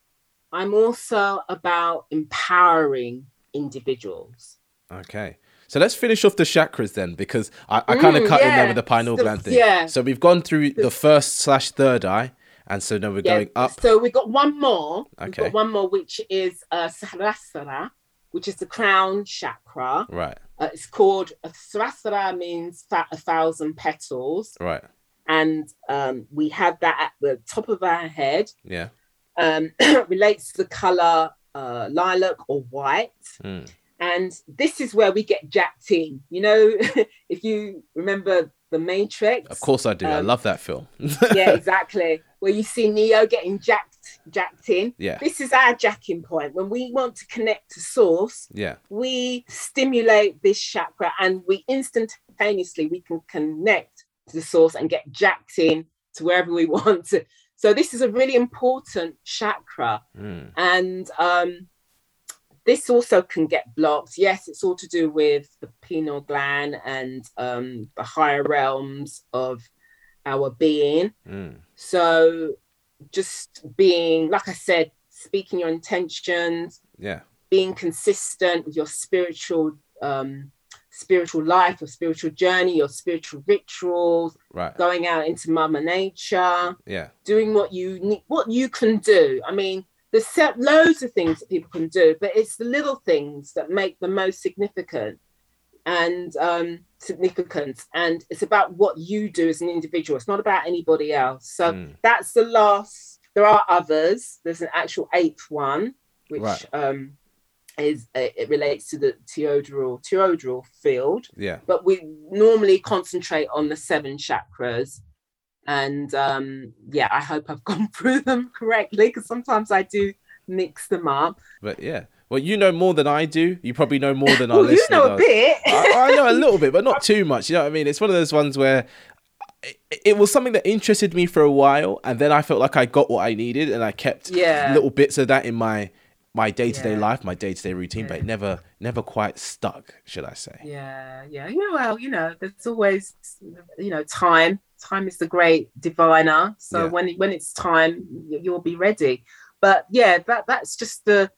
i'm also about empowering individuals Okay. So let's finish off the chakras then, because I, I kind of Mm, cut in there with the pineal gland thing. yeah. So we've gone through the first slash third eye, and so now we're going up. So we've got one more. We've Okay. got one more, which is uh, Sahasrara, which is the crown chakra. Right. Uh, it's called uh, Sahasrara means a thousand petals, Right. and um, we have that at the top of our head. Yeah. Um, relates to the color uh, lilac or white. Mm. And this is where we get jacked in. You know, if you remember the Matrix, Of course I do. I Um, love that film. yeah, exactly. Where you see Neo getting jacked, jacked in. yeah. This is our jacking point. When we want to connect to source, Yeah. we stimulate this chakra and we instantaneously we can connect to the source and get jacked in to wherever we want to. So this is a really important chakra. Mm. And um this also can get blocked. Yes, it's all to do with the pineal gland and um, the higher realms of our being. Mm. So just being, like I said, speaking your intentions, Yeah. being consistent with your spiritual um, spiritual life, your spiritual journey, your spiritual rituals, Right. going out into Mother Nature, Yeah. doing what you need, what you can do. I mean, there's set loads of things that people can do, but it's the little things that make the most significant and um, significance. And it's about what you do as an individual. It's not about anybody else. So Mm. that's the last. There are others. There's an actual eighth one, which Right. um, is uh, it relates to the theodral theodral field Yeah. but we normally concentrate on the seven chakras and um yeah i hope i've gone through them correctly because sometimes i do mix them up But yeah. Well, you know more than I do. You probably know more than our well, you know a bit I, I know a little bit, but not too much. You know what I mean? It's one of those ones where it, it was something that interested me for a while, and then I felt like I got what I needed, and I kept Yeah. little bits of that in my my day to day life, my day to day routine, but it never never quite stuck, should I say? yeah yeah yeah well you know there's always you know time time is the great diviner so Yeah. when when it's time you'll be ready but yeah that that's just the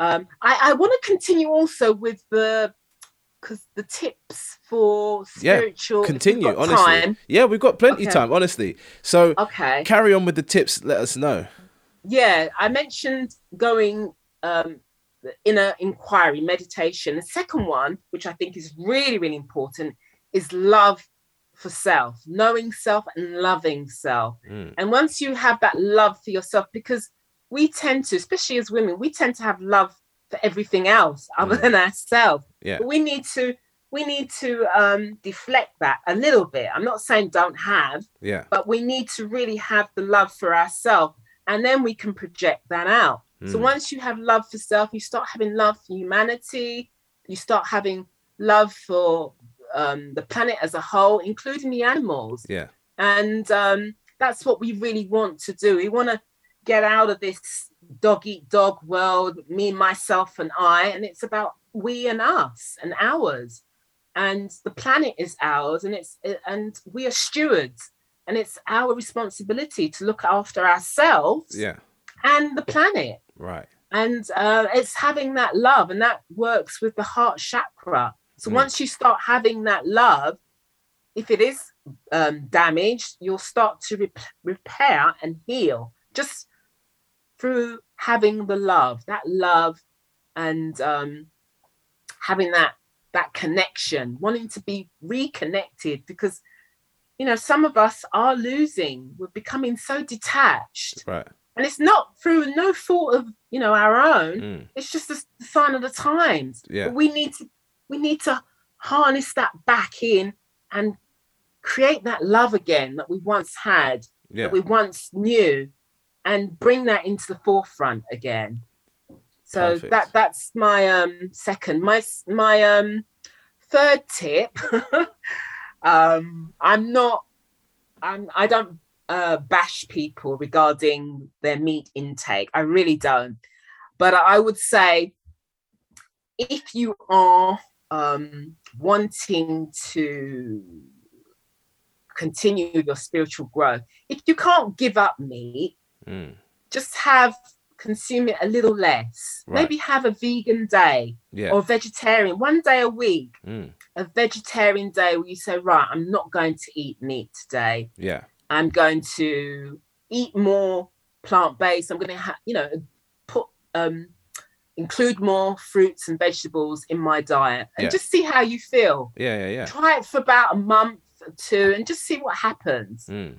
um i i want to continue also with the because the tips for spiritual we've Continue, honestly. time, Yeah, we've got plenty Okay. time, honestly. So okay carry on with the tips. Let us know. yeah i mentioned going um inner inquiry meditation the second one which i think is really really important is love for self knowing self and loving self Mm, and once you have that love for yourself because we tend to especially as women we tend to have love for everything else other Mm. than ourselves Yeah. but we need to we need to um deflect that a little bit i'm not saying don't have yeah. but we need to really have the love for ourselves and then we can project that out so Mm. once you have love for self you start having love for humanity you start having love for um, the planet as a whole including the animals Yeah. and um, that's what we really want to do we want to get out of this dog eat dog world me myself and i and it's about we and us and ours and the planet is ours and it's and we are stewards and it's our responsibility to look after ourselves Yeah. and the planet Right. and uh, it's having that love and that works with the heart chakra so Mm. once you start having that love if it is um, damaged you'll start to rep- repair and heal just through having the love that love and um, having that that connection wanting to be reconnected because you know some of us are losing we're becoming so detached Right. and it's not through no fault of you know our own Mm, it's just a the sign of the times yeah. but we need to we need to harness that back in and create that love again that we once had Yeah. that we once knew and bring that into the forefront again. So Perfect. that that's my um second my my um third tip. Um i'm not i'm i don't uh bash people regarding their meat intake. I really don't. But i would say if you are um wanting to continue your spiritual growth if you can't give up meat Mm, just have consume it a little less. Right. Maybe have a vegan day yeah. or vegetarian one day a week. Mm, A vegetarian day where you say, right, I'm not going to eat meat today. yeah. I'm going to eat more plant based. I'm going to have, you know, put um include more fruits and vegetables in my diet and Yeah. just see how you feel. Yeah. Yeah. Yeah. Try it for about a month or two and just see what happens Mm,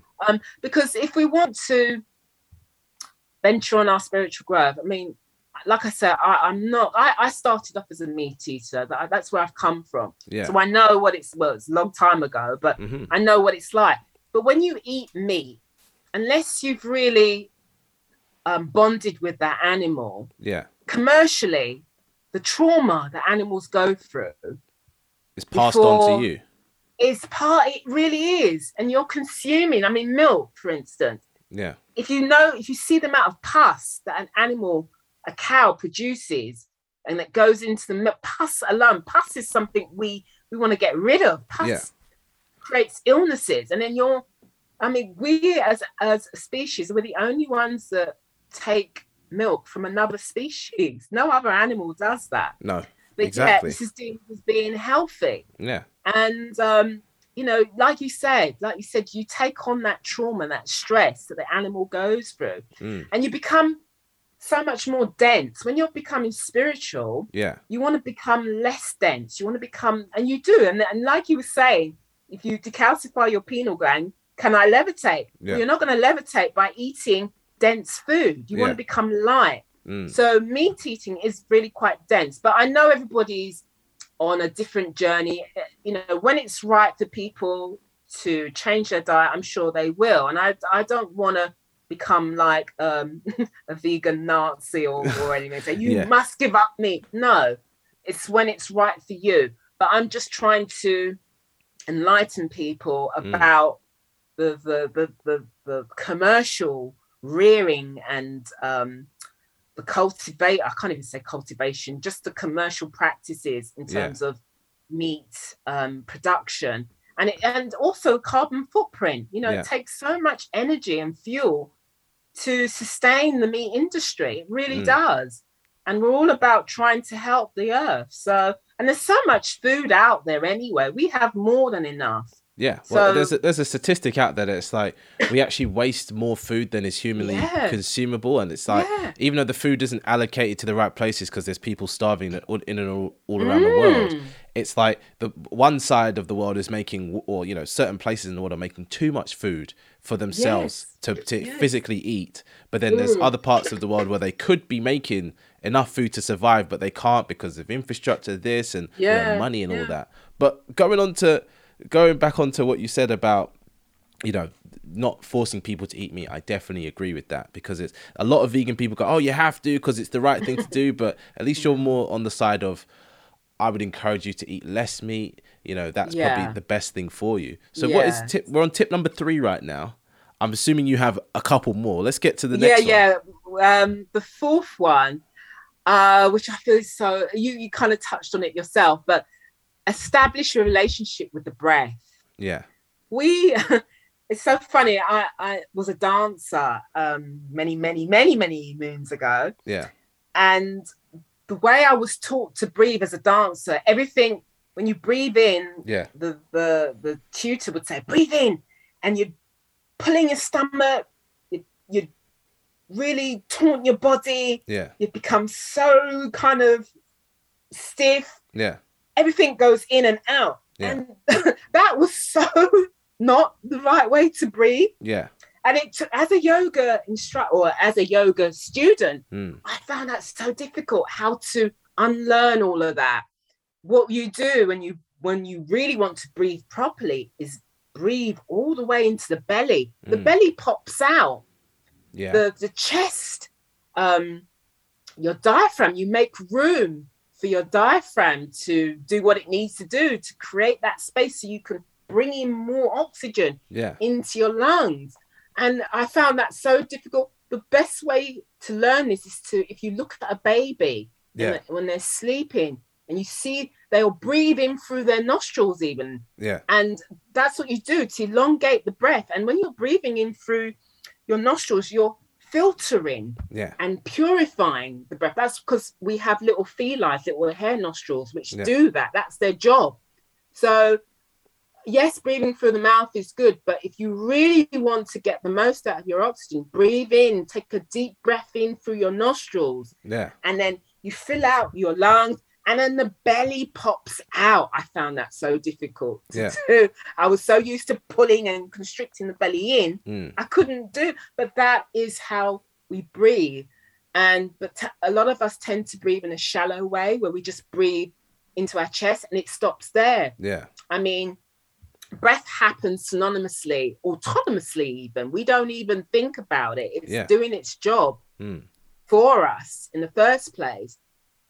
because if we want to venture on our spiritual growth, I mean, like I said, I, I'm not. I, I started off as a meat eater. That, that's where I've come from. yeah. So I know what it's. Well, it's a long time ago, but hmm I know what it's like. But when you eat meat, unless you've really um, bonded with that animal Yeah. commercially, the trauma that animals go through is passed on to you. is part. It really is, and you're consuming. I mean, milk, for instance. Yeah. if you know if you see the amount of pus that an animal a cow produces and that goes into the milk. Pus alone, pus is something we we want to get rid of. Pus Yeah. creates illnesses, and then you're. I mean, we as as a species, we're the only ones that take milk from another species. No other animal does that. No. But Exactly. yeah, this is deemed as being healthy. Yeah. And um, you know, like you said, like you said, you take on that trauma, that stress that the animal goes through, Mm. and you become so much more dense. When you're becoming spiritual, Yeah. you want to become less dense. You want to become, and you do. And, and like you were saying, if you decalcify your pineal gland, can I levitate? Yeah. You're not going to levitate by eating dense food. You want to become light. Mm. So meat eating is really quite dense, but I know everybody's on a different journey. You know, when it's right for people to change their diet, I'm sure they will. And I I don't want to become like um, a vegan Nazi or, or anything. Say you Yeah. must give up meat. No, it's when it's right for you. But I'm just trying to enlighten people Mm. about the, the the the the commercial rearing and um, the cultivate. I can't even say cultivation, just the commercial practices in Yeah. terms of meat um, production and it, and also carbon footprint. You know, Yeah. it takes so much energy and fuel to sustain the meat industry. It really Mm. does. And we're all about trying to help the earth. So, and there's so much food out there anyway. We have more than enough. Yeah, well, So- there's a, there's a statistic out there that it's like we actually waste more food than is humanly Yeah. consumable, and it's like Yeah. even though the food isn't allocated to the right places because there's people starving in and all, all around the world, Mm. it's like the one side of the world is making, or you know, certain places in the world are making too much food for themselves Yes. to, to Yes. physically eat, but then there's Mm. other parts of the world where they could be making enough food to survive, but they can't because of infrastructure, this and you know, Yeah, money and all that. But going on to going back onto what you said about you know not forcing people to eat meat i definitely agree with that because it's a lot of vegan people go oh you have to because it's the right thing to do but at least you're more on the side of i would encourage you to eat less meat you know that's Yeah. probably the best thing for you. So what is tip we're on tip number three right now. I'm assuming you have a couple more. Let's get to the next yeah, one. yeah. Um, the fourth one, uh, which I feel is so you you kind of touched on it yourself, but establish a relationship with the breath. yeah. We it's so funny. I I was a dancer um many many many many moons ago, yeah. And the way I was taught to breathe as a dancer, everything when you breathe in, yeah. the the the tutor would say, breathe in, and you're pulling your stomach, you you really taunt your body, yeah. You become so kind of stiff, yeah everything goes in and out. Yeah. And that was so not the right way to breathe. yeah And it took as a yoga instructor or as a yoga student, mm. I found that so difficult how to unlearn all of that. What you do when you when you really want to breathe properly is breathe all the way into the belly. The Mm. belly pops out. yeah The the chest, um, your diaphragm. You make room for your diaphragm to do what it needs to do to create that space so you can bring in more oxygen yeah into your lungs. And I found that so difficult. The best way to learn this is to, if you look at a baby yeah when, when they're sleeping and you see they'll breathe in through their nostrils, even. yeah And that's what you do to elongate the breath. And when you're breathing in through your nostrils, you're filtering yeah and purifying the breath. That's because we have little feli, little hair nostrils, which Yeah. do that. That's their job. So, yes, breathing through the mouth is good, but if you really want to get the most out of your oxygen, breathe in, take a deep breath in through your nostrils, yeah and then you fill out your lungs. And then the belly pops out. I found that so difficult to Yeah. do. I was so used to pulling and constricting the belly in mm. I couldn't do, but that is how we breathe. And but t- a lot of us tend to breathe in a shallow way where we just breathe into our chest and it stops there. yeah I mean, breath happens synonymously, autonomously, even. We don't even think about it. It's Yeah. doing its job mm. for us in the first place.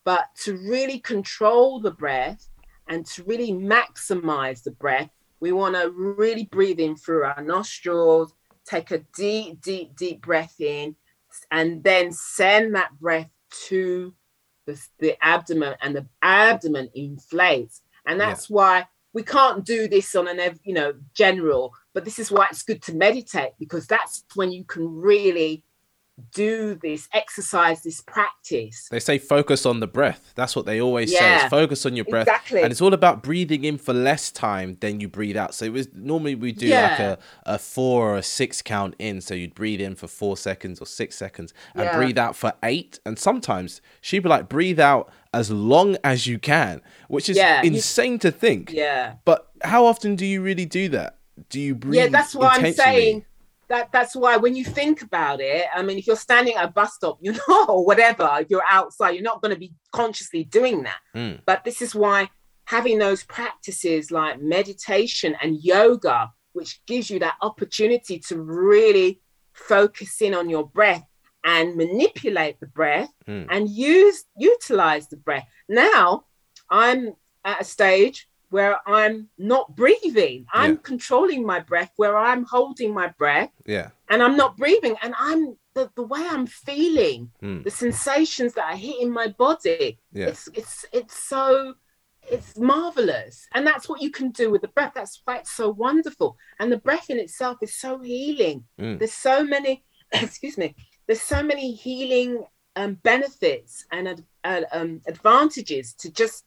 But to really control the breath and to really maximize the breath, we want to really breathe in through our nostrils, take a deep, deep, deep breath in, and then send that breath to the, the abdomen and the abdomen inflates. And that's yeah. why we can't do this on an, you know, general, but this is why it's good to meditate because that's when you can really do this exercise, this practice. They say focus on the breath. That's what they always yeah, say. focus on your breath. Exactly. And it's all about breathing in for less time than you breathe out. So it was normally we do yeah. like a, a four or a six count in. So you'd breathe in for four seconds or six seconds and yeah. breathe out for eight. And sometimes she'd be like, breathe out as long as you can, which is insane to think. Yeah. But how often do you really do that? Do you breathe? Yeah, that's what I'm saying that that's why when you think about it, I mean, if you're standing at a bus stop, you know, or whatever, you're outside, you're not going to be consciously doing that. Mm. But this is why having those practices like meditation and yoga, which gives you that opportunity to really focus in on your breath and manipulate the breath mm. and use utilize the breath. Now I'm at a stage where I'm not breathing. I'm yeah. controlling my breath, where I'm holding my breath. Yeah. And I'm not breathing. And I'm the, the way I'm feeling, mm. the sensations that are hitting my body. Yeah. It's it's it's so it's marvelous. And that's what you can do with the breath. That's why it's so wonderful. And the breath in itself is so healing. Mm. There's so many, excuse me, there's so many healing um, benefits and uh, um, advantages to just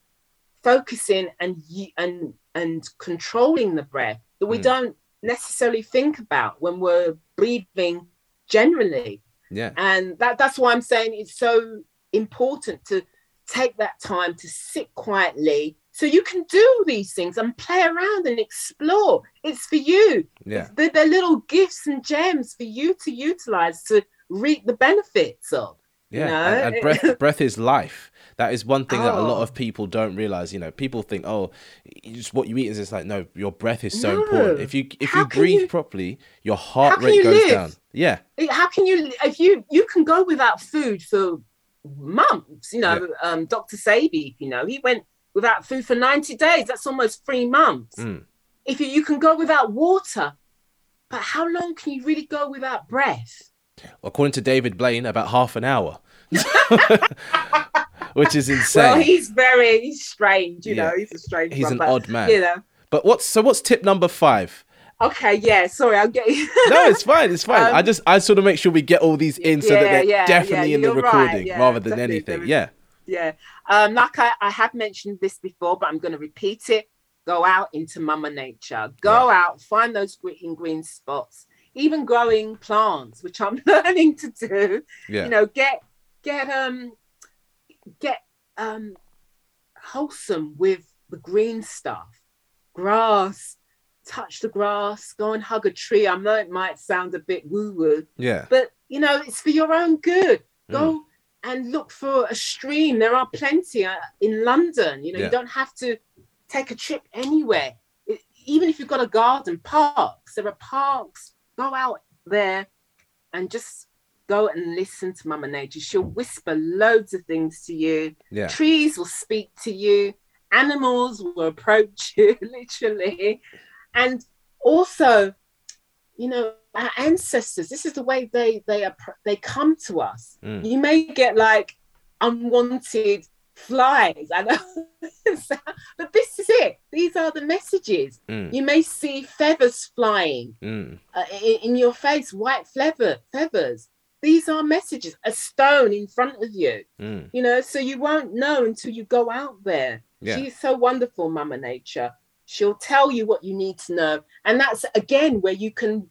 focusing and and and controlling the breath that we mm. don't necessarily think about when we're breathing generally. Yeah. And that that's why I'm saying it's so important to take that time to sit quietly so you can do these things and play around and explore. It's for you. Yeah. They're, they're little gifts and gems for you to utilize to reap the benefits of. Yeah. You know? and, and breath breath is life that is one thing oh. that a lot oh. of people don't realize. You know, people think, oh, just what you eat is just like no, your breath is so no. important. If you if How you breathe you... properly, your heart rate goes live? down. Yeah. How can you if you you can go without food for months? You know, yeah. um, Dr. Sebi, you know, he went without food for ninety days. That's almost three months. Mm. If you, you can go without water, but how long can you really go without breath? According to David Blaine, about half an hour. which is insane. Well, he's very he's strange, you yeah. know. He's a strange. He's one, an but, odd man. You know. But what's so? What's tip number five? Okay, yeah. Sorry, I'm getting. no, it's fine. It's fine. Um, I just I sort of make sure we get all these in so yeah, that they're yeah, definitely yeah, in the recording right, rather than anything. Yeah. Yeah. Um, like I, I have mentioned this before, but I'm going to repeat it. Go out into Mama Nature. Go out, find those green green spots. Even growing plants, which I'm learning to do. Yeah. You know, get get um get um, wholesome with the green stuff, grass. Touch the grass, go and hug a tree. I know it might sound a bit woo woo, yeah, but you know it's for your own good. Go mm. and look for a stream. There are plenty uh, in London. You know, yeah. you don't have to take a trip anywhere. It, even if you've got a garden, parks. There are parks. Go out there and just go and listen to Mama Nature. She'll whisper loads of things to you. Yeah. Trees will speak to you. Animals will approach you, literally. And also, you know, our ancestors, this is the way they they are they come to us. Mm. You may get like unwanted flies. I know. but this is it. These are the messages. Mm. You may see feathers flying mm. uh, in, in, your face, white feather, feathers. These are messages, a stone in front of you, mm. you know, so you won't know until you go out there. Yeah. She's so wonderful, Mama Nature. She'll tell you what you need to know. And that's again where you can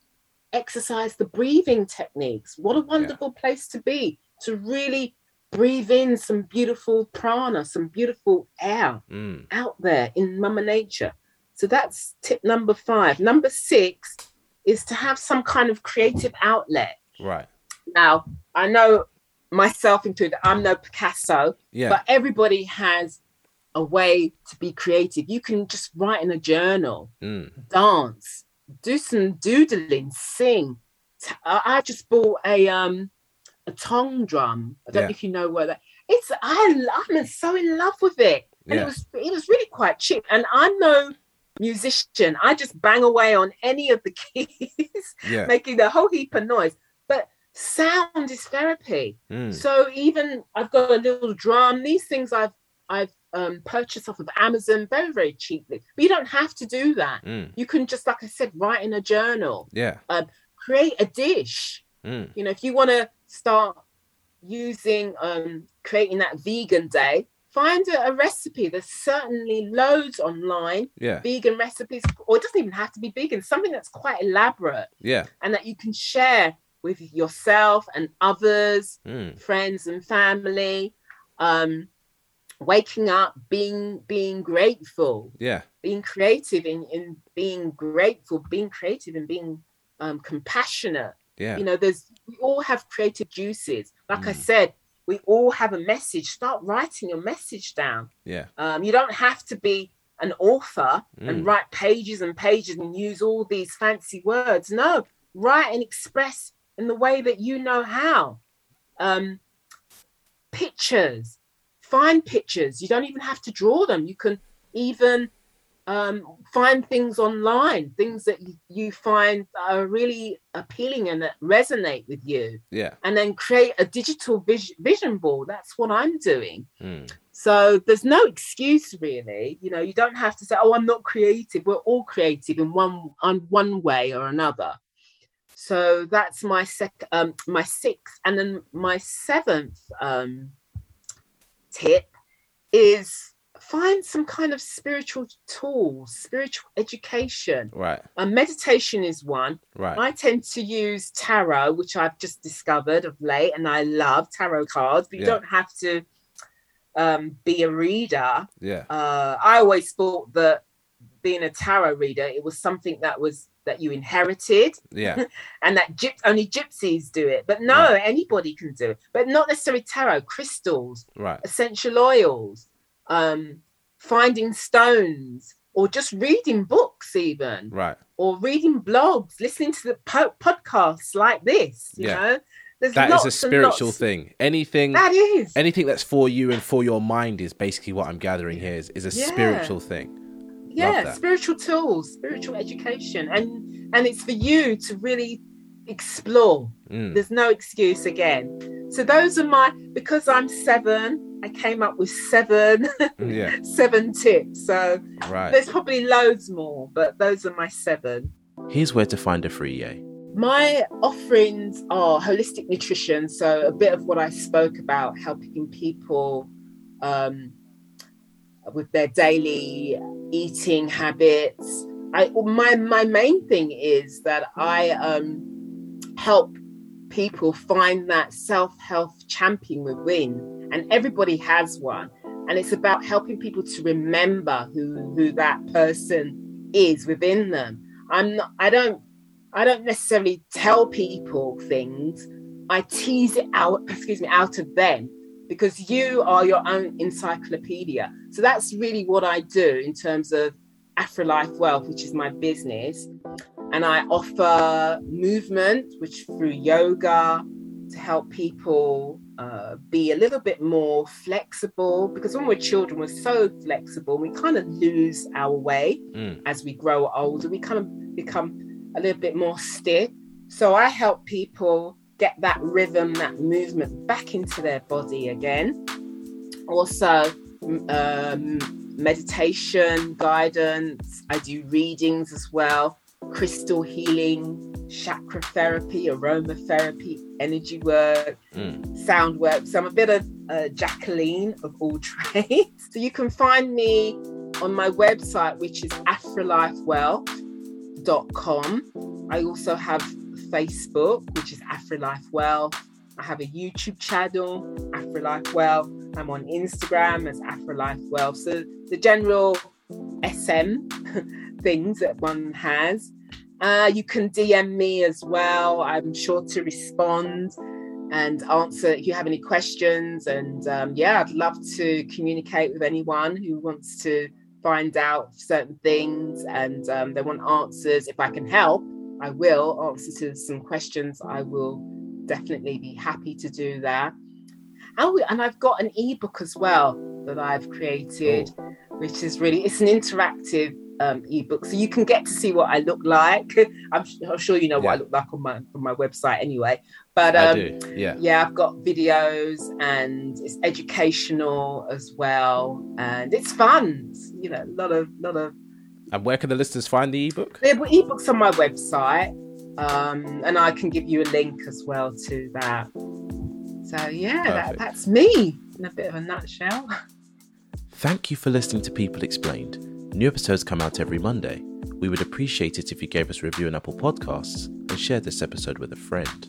exercise the breathing techniques. What a wonderful yeah. place to be to really breathe in some beautiful prana, some beautiful air mm. out there in Mama Nature. So that's tip number five. Number six is to have some kind of creative outlet. Right. Now, I know myself included, I'm no Picasso, yeah. but everybody has a way to be creative. You can just write in a journal, mm. dance, do some doodling, sing. I just bought a um a tongue drum. I don't yeah. know if you know where that. It's I I'm so in love with it, and yeah. it was it was really quite cheap. And I'm no musician. I just bang away on any of the keys, yeah. making a whole heap of noise. Sound is therapy. Mm. So even I've got a little drum. These things I've I've um, purchased off of Amazon very very cheaply. But you don't have to do that. Mm. You can just like I said, write in a journal, Yeah. create a dish. Mm. You know, if you want to start using um, creating that vegan day, find a, a recipe. There's certainly loads online Yeah. vegan recipes, or it doesn't even have to be vegan. Something that's quite elaborate Yeah. and that you can share with yourself and others Mm. friends and family um waking up being being grateful Yeah. being creative in in being grateful being creative and being um compassionate Yeah. you know there's we all have creative juices like i Mm. said we all have a message start writing your message down Yeah. um you don't have to be an author Mm. and write pages and pages and use all these fancy words no write and express in the way that you know how um pictures find pictures you don't even have to draw them you can even um, find things online things that you, find are really appealing and that resonate with you Yeah. and then create a digital vis- vision board that's what i'm doing Mm. so there's no excuse really. You know, you don't have to say, "Oh, I'm not creative." We're all creative in one on one way or another. So that's my sec um my sixth. And then my seventh um tip is find some kind of spiritual tools, spiritual education. Right. Um, meditation is one. Right. I tend to use tarot, which I've just discovered of late, and I love tarot cards, but you Yeah. don't have to um, be a reader. Yeah. Uh, I always thought that being a tarot reader, it was something that was that you inherited, Yeah. and that gyp- only gypsies do it. But no, anybody can do it. But not necessarily tarot, crystals, Right. essential oils, um, finding stones, or just reading books, even Right. or reading blogs, listening to the po- podcasts like this. You Yeah. know, there's That is a spiritual thing. Anything That is. anything that's for you and for your mind is basically what I'm gathering here is, is a Yeah. spiritual thing. Yeah, spiritual tools, spiritual education, and and it's for you to really explore. Mm. There's no excuse again. So those are my because I'm seven. I came up with seven Yeah. seven tips. So Right. there's probably loads more, but those are my seven. Here's where to find a free yay. My offerings are holistic nutrition, so a bit of what I spoke about, helping people um, with their daily eating habits. I my my main thing is that I um, help people find that self health champion within, and everybody has one, and it's about helping people to remember who who that person is within them. I'm not. I don't I don't necessarily tell people things. I tease it out, excuse me, out of them because you are your own encyclopedia. So that's really what I do in terms of Afrolife Wealth, which is my business. And I offer movement, which through yoga to help people uh, be a little bit more flexible because when we're children, we're so flexible. We kind of lose our way Mm. as we grow older. We kind of become a little bit more stiff. So I help people get that rhythm, that movement back into their body again. Also, um, meditation, guidance. I do readings as well, crystal healing, chakra therapy, aromatherapy, energy work, Mm. sound work. So I'm a bit of uh, Jacqueline of all trades. So you can find me on my website, which is afrolifewealth.com. I also have Facebook, which is Afrolife Wealth. I have a YouTube channel, Afrolife Wealth. I'm on Instagram as Afrolife Wealth. So the general SM things that one has. Uh, you can DM me as well. I'm sure to respond and answer if you have any questions. And um, yeah, I'd love to communicate with anyone who wants to find out certain things and um, they want answers. If I can help, I will answer to some questions. I will definitely be happy to do that. And, we, and I've got an ebook as well that I've created, which is really it's an interactive um, ebook, so you can get to see what I look like. I'm, I'm sure you know what I look like on my on my website anyway. But um. Yeah. yeah, I've got videos and it's educational as well, and it's fun. It's, you know, a lot of lot of And where can the listeners find the ebook? were ebooks on my website, um, and I can give you a link as well to that. So yeah, that, that's me in a bit of a nutshell. Thank you for listening to People Explained. New episodes come out every Monday. We would appreciate it if you gave us a review on Apple Podcasts and shared this episode with a friend.